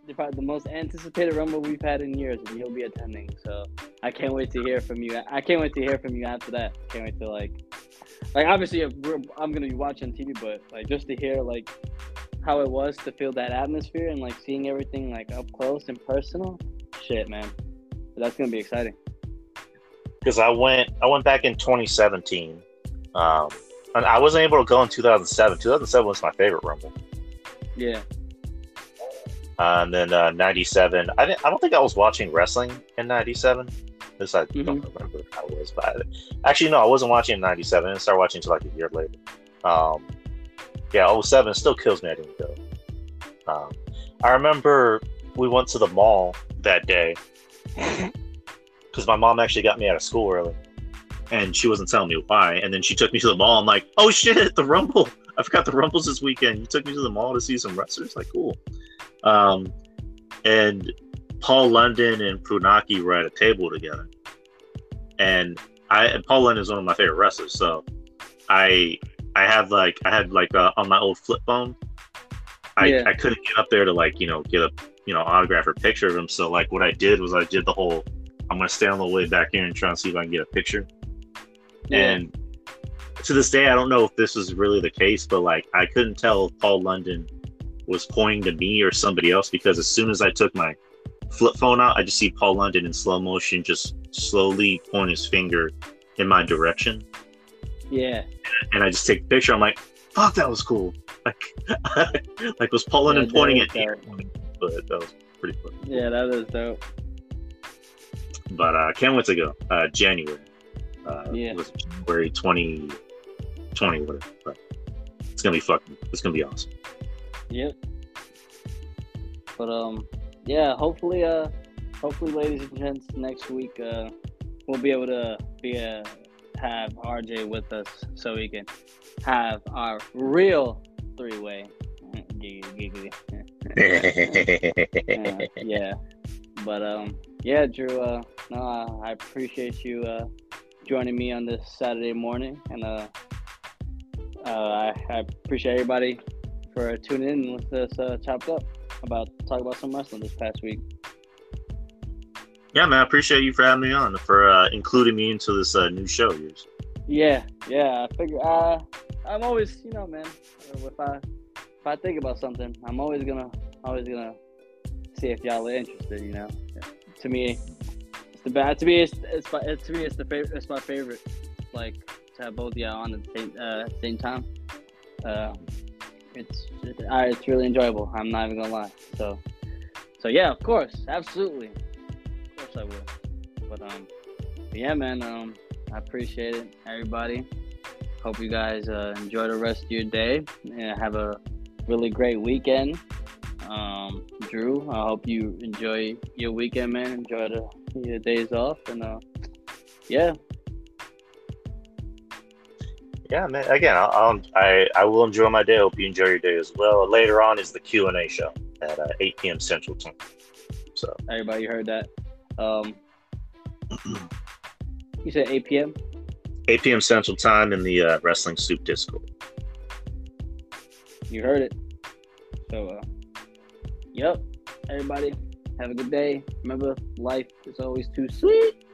the- probably the most anticipated Rumble we've had in years, and you'll be attending. So I can't wait to hear from you. I can't wait to hear from you after that. Can't wait to like, like obviously if we're, I'm gonna be watching TV, but like just to hear like how it was to feel that atmosphere and like seeing everything like up close and personal. Shit, man, that's gonna be exciting. because I went I went back in 2017. Um, and I wasn't able to go in 2007. 2007 was my favorite Rumble. Yeah, Uh, and then uh, 97. I didn't, I don't think I was watching wrestling in 97. This I don't remember how it was, but I, actually no, I wasn't watching in 97. I didn't start watching until like a year later. Um, yeah, 07 still kills me. I didn't go. Um, I remember we went to the mall that day because my mom actually got me out of school early, and she wasn't telling me why. And then she took me to the mall. I'm like, oh shit, the Rumble! I forgot the Rumbles this weekend. You took me to the mall to see some wrestlers. Like, cool. Um, and Paul London and Funaki were at a table together, and I and Paul London is one of my favorite wrestlers. So I I have like I had like uh, on my old flip phone. I, Yeah. I couldn't get up there to like you know get a you know autograph or picture of him. So like what I did was I did the whole I'm gonna stay on the way back here and try and see if I can get a picture. yeah. And to this day, I don't know if this is really the case, but like I couldn't tell if Paul London was pointing to me or somebody else because as soon as I took my flip phone out, I just see Paul London in slow motion just slowly point his finger in my direction, yeah. and I just take a picture. I'm like, "Fuck, that was cool!" Like, like was Paul London Yeah, pointing at me? But that was pretty fun. Yeah, that was dope. But uh, can't wait to go. Uh, January. Uh, Yeah. was January 2020, whatever. But it's gonna be fucking. It's gonna be awesome. Yep. But um, yeah. Hopefully, uh, hopefully, ladies and gents, next week, uh, we'll be able to be uh, have RJ with us so we can have our real three way. Giggly, giggly. Yeah, yeah. But um, yeah, Drew. Uh, no, I I appreciate you uh joining me on this Saturday morning, and uh, uh, I, I appreciate everybody for tuning in with us uh, chopped up about talk about some wrestling this past week. Yeah, man, I appreciate you for having me on, for uh, including me into this uh, new show yours. Yeah, yeah. I figure. Uh, I'm always, you know, man. If I if I think about something, I'm always gonna always gonna see if y'all are interested. You know, to me, it's the bad. To me, it's it's my, to me it's the favorite. It's my favorite. Like to have both y'all on at the same uh, same time. Uh, it's it's really enjoyable. I'm not even gonna lie. So so yeah, of course, absolutely, of course I will. But um, but yeah, man. Um, I appreciate it, everybody. Hope you guys uh, enjoy the rest of your day and have a really great weekend. Um, Drew, I hope you enjoy your weekend, man. Enjoy the, your days off, and uh, yeah, Yeah, man. Again, I'll, I'll, I I will enjoy my day. Hope you enjoy your day as well. Later on is the Q and A show at uh, 8 p.m. Central Time. So everybody heard that. Um, you said 8 p.m. 8 p.m. Central Time in the uh, Wrestling Soup Discord. You heard it. So, uh, yep. Everybody, have a good day. Remember, life is always too sweet.